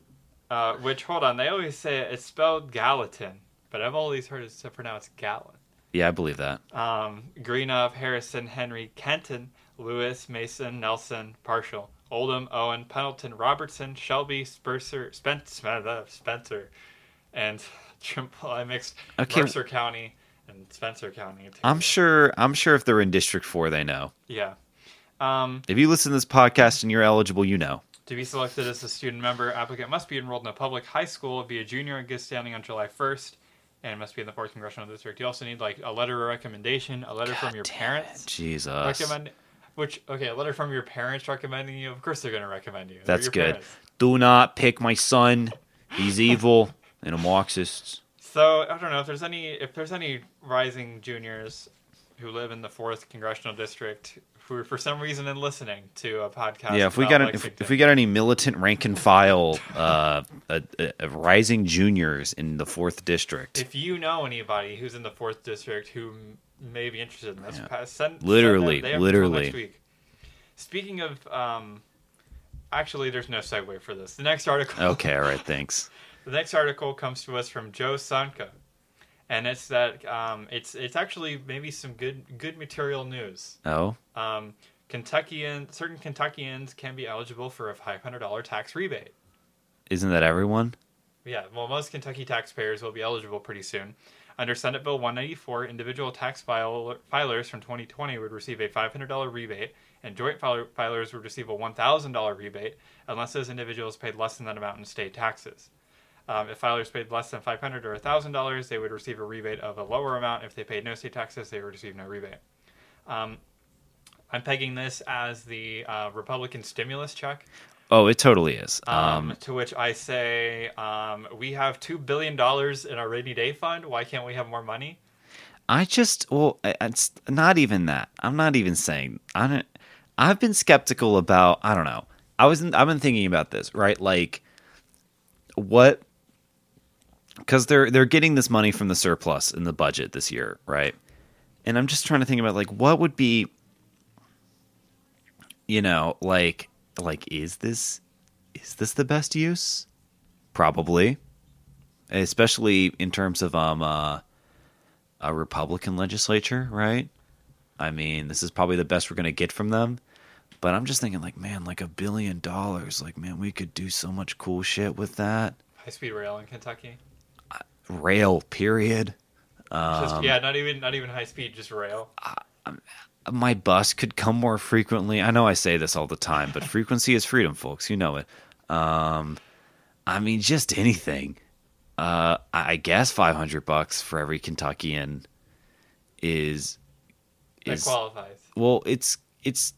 uh, which, hold on, they always say it, it's spelled Gallatin, but I've always heard it pronounced Gatlin. Yeah, I believe that. Um, Greenup, Harrison, Henry, Kenton, Lewis, Mason, Nelson, Partial, Oldham, Owen, Pendleton, Robertson, Shelby, Spencer, Spencer, Spencer, and Trimble. I mixed Okay. Mercer County and Spencer County. too. I'm sure. I'm sure if they're in District Four, they know. Yeah. Um, If you listen to this podcast and you're eligible, you know. To be selected as a student member, applicant must be enrolled in a public high school, be a junior and get standing on July 1st, and must be in the 4th Congressional District. You also need like a letter of recommendation, a letter from your parents. Jesus. Recommend, which okay, a letter from your parents recommending you. Of course, they're going to recommend you. That's good. parents. Do not pick my son. He's evil and a Marxist. So I don't know if there's any if there's any rising juniors who live in the 4th Congressional District who are for some reason in listening to a podcast. Yeah, if we got an, if, if we got any militant rank and file, uh, uh, uh, rising juniors in the fourth district, If you know anybody who's in the fourth district who m- may be interested in this, Yeah. send Literally, send them- they have until literally. next week. Speaking of, um, actually, there's no segue for this. The next article. okay, all right, thanks. The next article comes to us from Joe Sonka, and it's that um, it's it's actually maybe some good good material news. Oh, Um, Kentuckian certain Kentuckians can be eligible for a five hundred dollar tax rebate. isn't that everyone? Yeah, well, most Kentucky taxpayers will be eligible pretty soon. Under Senate Bill 194, individual tax file, filers from 2020 would receive a $500 rebate, and joint filer, filers would receive a $1,000 rebate unless those individuals paid less than that amount in state taxes. Um, if filers paid less than 500 or $1,000, they would receive a rebate of a lower amount. If they paid no state taxes, they would receive no rebate. Um, I'm pegging this as the uh, Republican stimulus check. Oh, it totally is. Um, Um, to which I say, um, we have two billion dollars in our rainy day fund. Why can't we have more money? I just well, it's not even that. I'm not even saying I don't. I've been skeptical about. I don't know. I was. I've been thinking about this. Right, like what? Because they're they're getting this money from the surplus in the budget this year, right? And I'm just trying to think about like what would be. You know, like like is this is this the best use? Probably, especially in terms of um. uh a Republican legislature, right? I mean, this is probably the best we're to get from them. But I'm just thinking, like, man, like a billion dollars. Like, man, we could do so much cool shit with that. High speed rail in Kentucky. Rail, period. Just, Um, yeah, not even not even high speed, just rail. My bus could come more frequently. I know I say this all the time, but frequency is freedom, folks. You know it. Um, I mean, just anything. Uh, I I guess 500 bucks for every Kentuckian is That is qualifies. well it's it's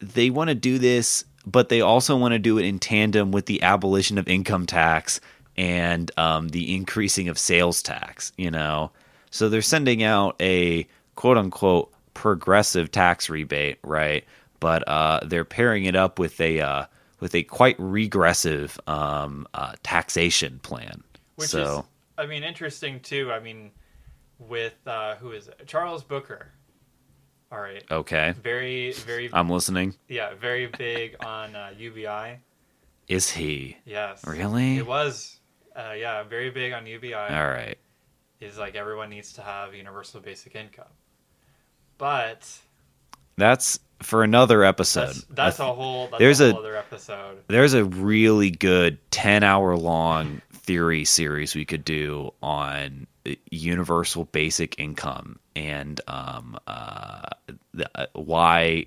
they want to do this but they also want to do it in tandem with the abolition of income tax and um, the increasing of sales tax you know so they're sending out a quote unquote progressive tax rebate right but uh, they're pairing it up with a uh, with a quite regressive um, uh, taxation plan Which so is, I mean, interesting too. I mean, with uh, who is it? Charles Booker. All right. okay Very, very, i'm listening yeah, very big on uh, UBI. is he Yes. really It was. Uh, yeah, very big on UBI. all right Is like everyone needs to have universal basic income. But That's for another episode. that's, that's a whole that's there's a a- whole other episode. there's a really good 10 hour long theory series we could do on universal basic income and um, uh, the, uh, why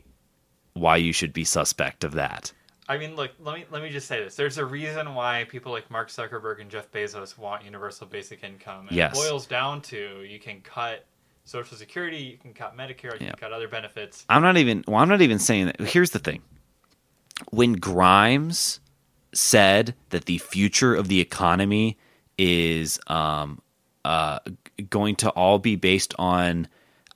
why you should be suspect of that. I mean, look, let me let me just say this. There's a reason why people like Mark Zuckerberg and Jeff Bezos want universal basic income. And Yes. it boils down to you can cut Social Security, you can cut Medicare, you Yeah. can cut other benefits. I'm not even well, I'm not even saying that. Here's the thing. When Grimes said that the future of the economy is um, uh, going to all be based on,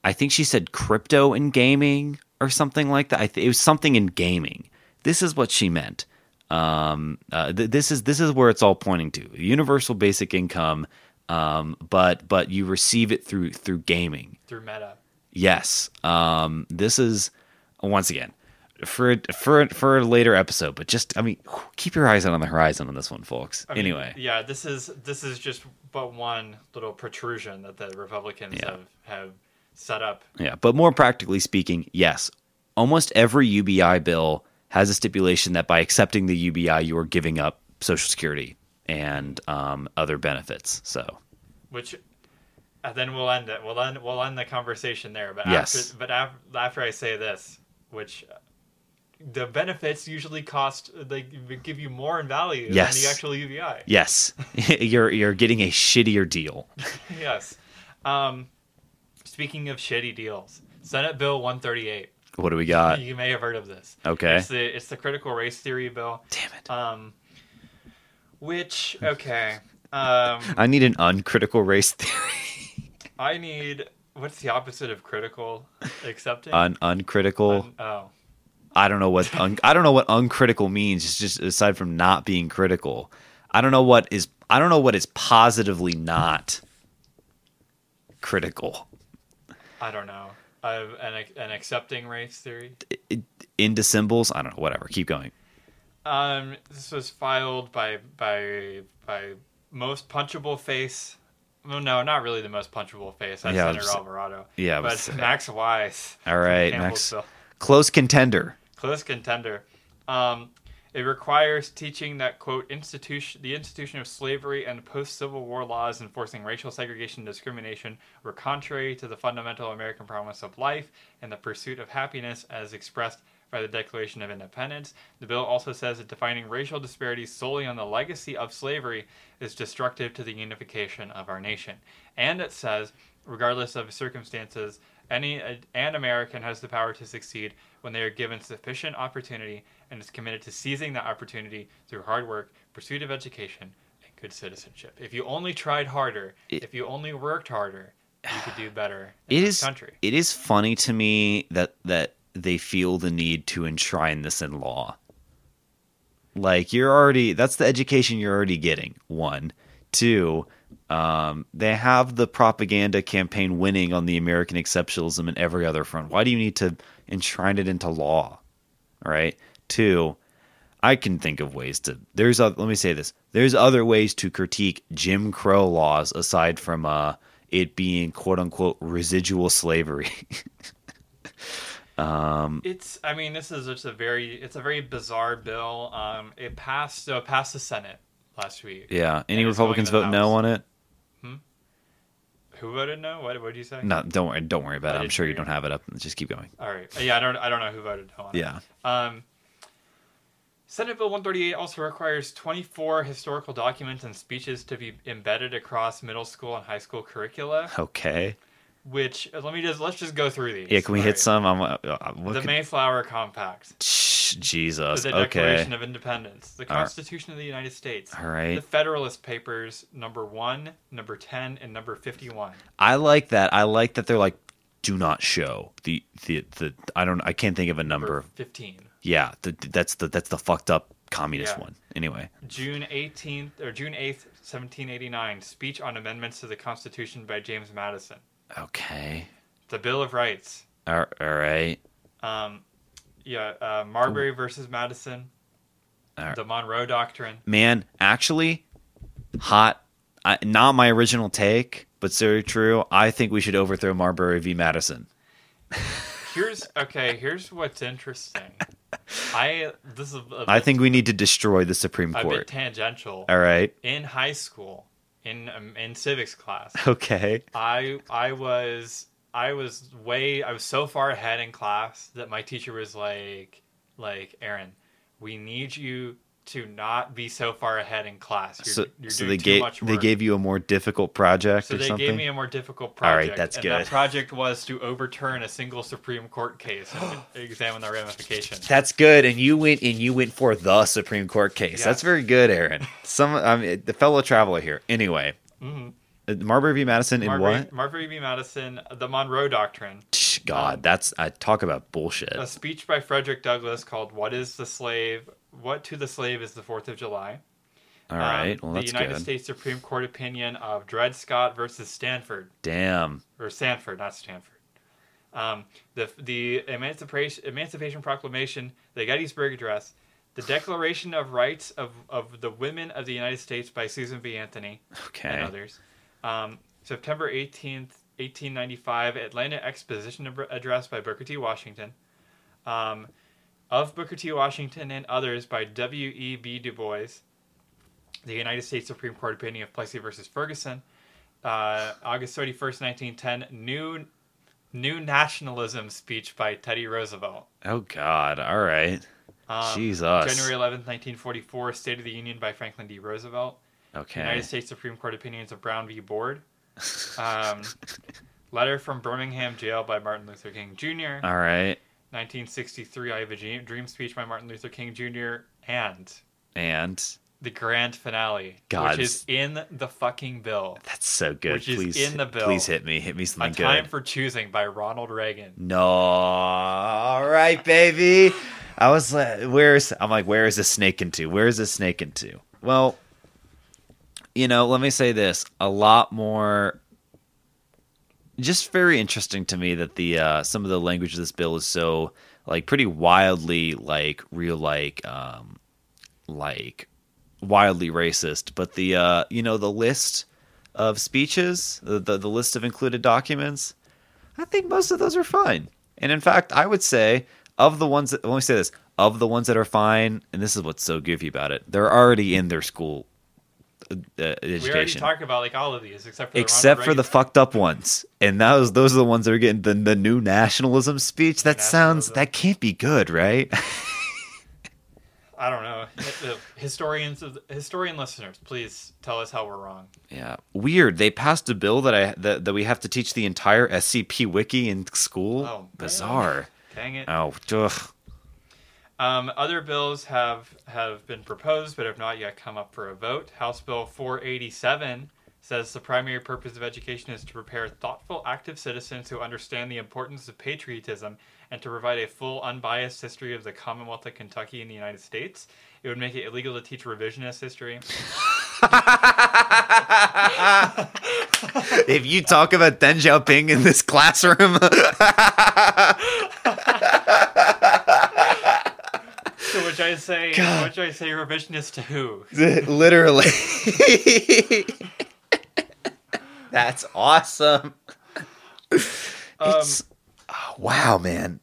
I think she said crypto and gaming or something like that. I th- it was something in gaming. This is what she meant. Um, uh, th- this is this is where it's all pointing to universal basic income, um, but but you receive it through through gaming. through Meta. Yes. Um, this is once again for for for a later episode, but just I mean, keep your eyes out on the horizon on this one, folks. I mean, anyway, yeah, this is this is just but one little protrusion that the Republicans Yeah. have have set up. yeah. But more practically speaking, yes, almost every UBI bill has a stipulation that by accepting the UBI, you are giving up Social Security and um, other benefits. So which and then we'll end it. We'll end we'll end the conversation there. But Yes. after but af- after I say this, which uh, the benefits usually cost they give you more in value Yes. than the actual UBI. yes, you're you're getting a shittier deal. yes. Um, speaking of shitty deals, Senate Bill 138. What do we got? you may have heard of this. Okay. It's the it's the critical race theory bill. Damn it! Um, which okay. Um, I need an uncritical race theory. I need what's the opposite of critical? Accepting. Un uncritical. Un- oh. I don't know what un- I don't know what uncritical means. It's just aside from not being critical. I don't know what is I don't know what is positively not critical. I don't know. Uh, an an accepting race theory. Into symbols. I don't know. Whatever. Keep going. Um, this was filed by by by most punchable face. Well, no, not really the most punchable face. That's Yeah, Senator Alvarado. yeah, I was but. Max Wise. All right, Max. Close contender. close contender. Um, it requires teaching that quote institution the institution of slavery and post Civil War laws enforcing racial segregation and discrimination were contrary to the fundamental American promise of life and the pursuit of happiness as expressed by the Declaration of Independence. The bill also says that defining racial disparities solely on the legacy of slavery is destructive to the unification of our nation. And it says, regardless of circumstances, any an American has the power to succeed when they are given sufficient opportunity and is committed to seizing that opportunity through hard work, pursuit of education, and good citizenship. If you only tried harder, It- if you only worked harder, you could do better in this country. It is funny to me that that they feel the need to enshrine this in law. Like you're already that's the education you're already getting. One, two, um, they have the propaganda campaign winning on the American exceptionalism in every other front. Why do you need to enshrine it into law? All right. Two, I can think of ways to. There's a. Let me say this. There's other ways to critique Jim Crow laws aside from uh, it being quote unquote residual slavery. um, It's. I mean, this is just a very. It's a very bizarre bill. Um, it passed. So it passed the Senate last week. yeah. Any And it's going Republicans vote no on it? Hmm? Who voted no? What? What did you say? No. Don't worry. Don't worry about I it. I'm sure you don't have it up. Just keep going. All right. Yeah, I don't. I don't know who voted no on it. Yeah. Um, Senate Bill 138 also requires 24 historical documents and speeches to be embedded across middle school and high school curricula. Okay. Which uh, let me just let's just go through these. Yeah. Can we All hit right. some? I'm. Uh, uh, what The Mayflower Compact, Jesus. the Okay. Declaration of Independence, the All right. Constitution of the United States, All right. the Federalist Papers, number one, number 10, and number 51. I like that. I like that they're like, do not show the the the. I don't. I can't think of a number. 15. Yeah. The, that's the that's the fucked up communist Yeah. one. Anyway. June 18th or June 8th, 1789, speech on amendments to the Constitution by James Madison. Okay. The Bill of Rights. All, all right. Um, yeah, uh, Marbury versus Madison. Right. The Monroe Doctrine. Man, actually, hot. I, not my original take, but so true. I think we should overthrow Marbury v. Madison. Here's okay. Here's what's interesting. I this is a I bit- think we need to destroy the Supreme Court. a bit tangential. All right. In high school, in um, in civics class, Okay. I I was I was way I was so far ahead in class that my teacher was like like Aaron, we need you to not be so far ahead in class. You're, So, you're so they gave they gave you a more difficult project So or they something. gave me a more difficult project. All right, that's and good. that project was to overturn a single Supreme Court case and examine the ramifications. That's good, and you went and you went for the Supreme Court case. That's very good, Aaron. Some I mean, the fellow traveler here. Anyway, Mhm. uh, Marbury v. Madison in Marbury, what? Marbury v. Madison, the Monroe Doctrine, God, that's I talk about bullshit. a speech by Frederick Douglass called "What is the Slave? What to the Slave is the Fourth of July." All right. Um, well the United good. States Supreme Court opinion of Dred Scott versus Stanford Damn. or Sanford, not Stanford. Um, the the Emancipation Emancipation Proclamation, the Gettysburg Address, the Declaration of Rights of, of the Women of the United States by Susan B. Anthony and others. Um, September eighteenth, eighteen ninety five, Atlanta Exposition Address by Booker T. Washington. Um, of Booker T. Washington and others by W. E. B. Du Bois. The United States Supreme Court opinion of Plessy versus Ferguson. Uh, August thirty first, nineteen ten. New New Nationalism speech by Teddy Roosevelt. Oh God. All right. Um, Jesus. January eleventh, nineteen forty four. State of the Union by Franklin D. Roosevelt. Okay. United States Supreme Court opinions of Brown v. Board. Um, letter from Birmingham jail by Martin Luther King Jr. All right. 1963, I Have a Dream, speech by Martin Luther King Jr. And And the grand finale, God, which is in the fucking bill. that's so good. Which is please, in the bill. please hit me. Hit me something Time for Choosing by Ronald Reagan. No. All right, baby. I was like, where's I'm like, where is this snake into? Where is this snake into? Well, you know, let me say this. A lot more just very interesting to me that the uh some of the language of this bill is so like pretty wildly like real like um like wildly racist. But the uh you know, the list of speeches, the the, the list of included documents, I think most of those are fine. And in fact, I would say of the ones that let me say this, of the ones that are fine, and this is what's so goofy about it, they're already in their school uh, We already education. talked about like all of these, except for the Except for the fucked up ones, and those those are the ones that are getting the, the new nationalism speech. That sounds that can't be good, right? I don't know. Historians, of historian listeners, please tell us how we're wrong. yeah, weird. They passed a bill that I that, that we have to teach the entire SCP wiki in school. Oh, man. Bizarre. Dang it. Oh, ugh. Um, other bills have have been proposed but have not yet come up for a vote. House Bill 487 says the primary purpose of education is to prepare thoughtful, active citizens who understand the importance of patriotism and to provide a full, unbiased history of the Commonwealth of Kentucky and the United States. It would make it illegal to teach revisionist history. if you talk about Deng Xiaoping in this classroom, I say, God. which I say, revisionist to who? literally. That's awesome. Um, oh, wow, man.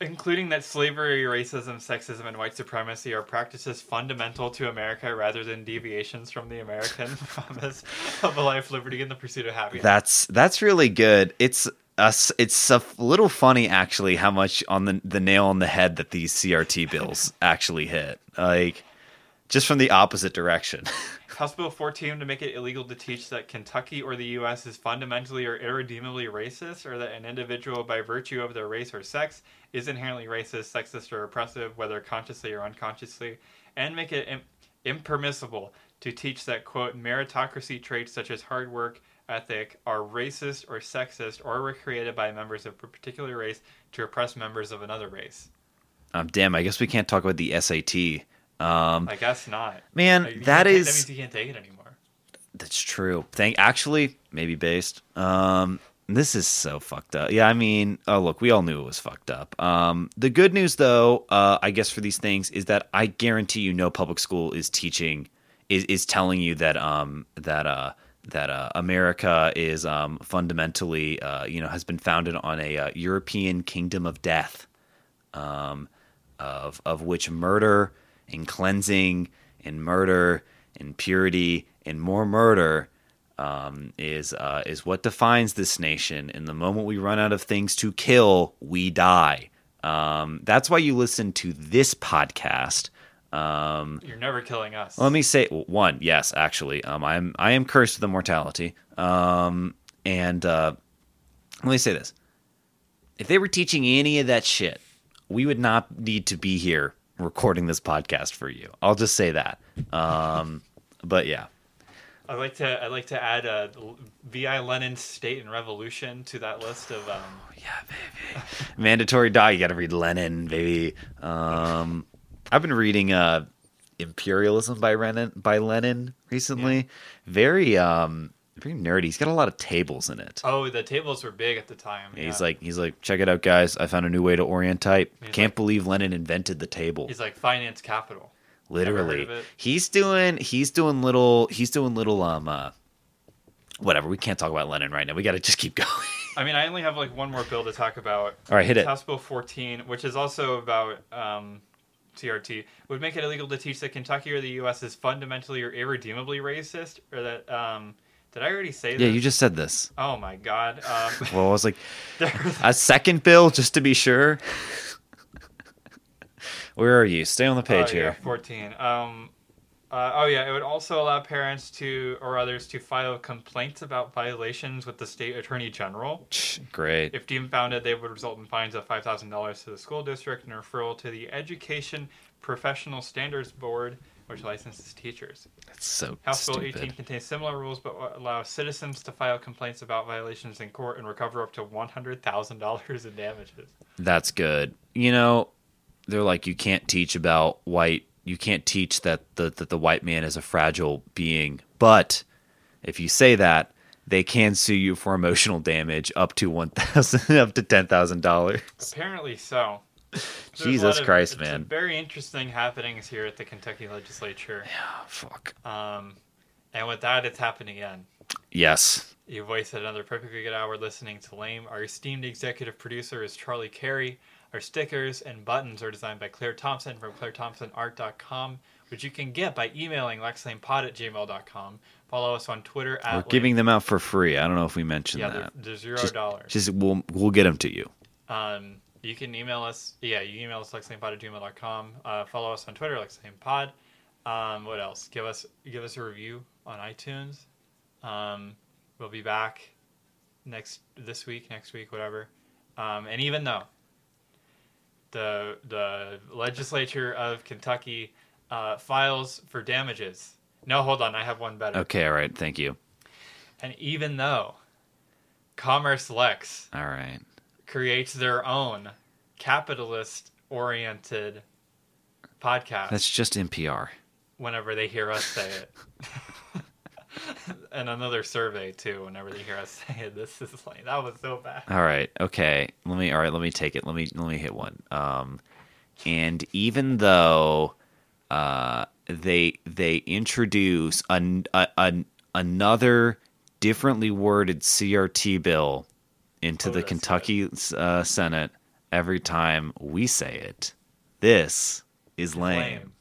including that slavery, racism, sexism, and white supremacy are practices fundamental to America rather than deviations from the American promise of a life, liberty, and the pursuit of happiness. That's that's really good. It's us. It's a little funny actually how much on the the nail on the head that these CRT bills actually hit. Like just from the opposite direction. House Bill 14 to make it illegal to teach that Kentucky or the U.S. is fundamentally or irredeemably racist, or that an individual, by virtue of their race or sex, is inherently racist, sexist, or oppressive, whether consciously or unconsciously, and make it Im- impermissible to teach that, quote, meritocracy traits such as hard work, ethic, are racist or sexist, or were created by members of a particular race to oppress members of another race. Um, damn, I guess we can't talk about the SAT. Um, I guess not. man, Like, that is That means you can't take it anymore. That's true. Thank actually maybe based. Um, this is so fucked up. Yeah, I mean, oh look, we all knew it was fucked up. Um, the good news though, uh, I guess for these things is that I guarantee you, no public school is teaching is is telling you that um that uh that uh, America is um fundamentally uh you know has been founded on a uh, European kingdom of death, um of of which murder and cleansing and murder and purity and more murder um, is uh, is what defines this nation. And the moment we run out of things to kill, we die. Um, that's why you listen to this podcast. Um, You're never killing us. let me say one. Yes, actually, um, I am I am cursed with immortality. Um, and uh, let me say this: if they were teaching any of that shit, we would not need to be here recording this podcast for you. I'll just say that. Um, but yeah, I like to I like to add uh, V.I. Lenin's State and Revolution to that list of um, yeah, baby. Mandatory die. You got to read Lenin, baby. Um, I've been reading uh, Imperialism by Lenin by Lenin recently. Very um, very nerdy. He's got a lot of tables in it. oh the tables were big at the time. He's like, he's like, check it out, guys. I found a new way to orient type. He's Can't like- believe Lenin invented the table. he's like finance capital. Literally, he's doing, he's doing little, he's doing little, um, uh, whatever. We can't talk about Lenin right now. We got to just keep going. I mean, I only have like one more bill to talk about. All right, hit it. House Bill 14, which is also about um, CRT, would make it illegal to teach that Kentucky or the U.S. is fundamentally or irredeemably racist, or that. Um, did I already say that Yeah, you just said this. Oh my God. Um, Well, I was like, a second bill just to be sure. Where are you? Stay on the page oh, yeah, here. 14. Um, uh, oh yeah, it would also allow parents to or others to file complaints about violations with the state attorney general. Great. If deemed founded, they would result in fines of five thousand dollars to the school district and referral to the Education Professional Standards Board, which licenses teachers. That's so House Bill 18 contains similar rules, but allow citizens to file complaints about violations in court and recover up to one hundred thousand dollars in damages. That's good. You know, they're like you can't teach about white. You can't teach that the that the white man is a fragile being. But if you say that, they can sue you for emotional damage up to one thousand up to ten thousand dollars. Apparently so. There's Jesus of- Christ, man. Very interesting happenings here at the Kentucky legislature. Yeah, fuck. Um, and with that, it's happened again. Yes. You've wasted another perfectly good hour listening to Lame. Our esteemed executive producer is Charlie Carey. Our stickers and buttons are designed by Claire Thompson from ClaireThompsonArt.com, which you can get by emailing lexlamepod at gmail.com. Follow us on Twitter at We're giving them out for free. I don't know if we mentioned yeah, they're, that. they're zero Just- dollars. Just we'll we'll get them to you. Um, you can email us. Yeah, you email us lexlamepod at gmail.com. Uh, follow us on Twitter, lexlamepod. Um, what else? Give us give us a review on iTunes. Um, we'll be back next this week, next week, whatever. Um, and even though the the legislature of Kentucky uh, files for damages. No, hold on. I have one better. Okay, all right. Thank you. And even though Commerce Lex All right. creates their own capitalist oriented podcast That's just NPR. whenever they hear us say it. and another survey too whenever they hear us say it. This is like that was so bad. All right. Okay. Let me. All right. Let me take it. Let me. Let me hit one. Um, and even though, uh, they they introduce an, a, an another differently worded CRT bill into Oh, the Kentucky uh, Senate every time we say it. This is lame. Lame.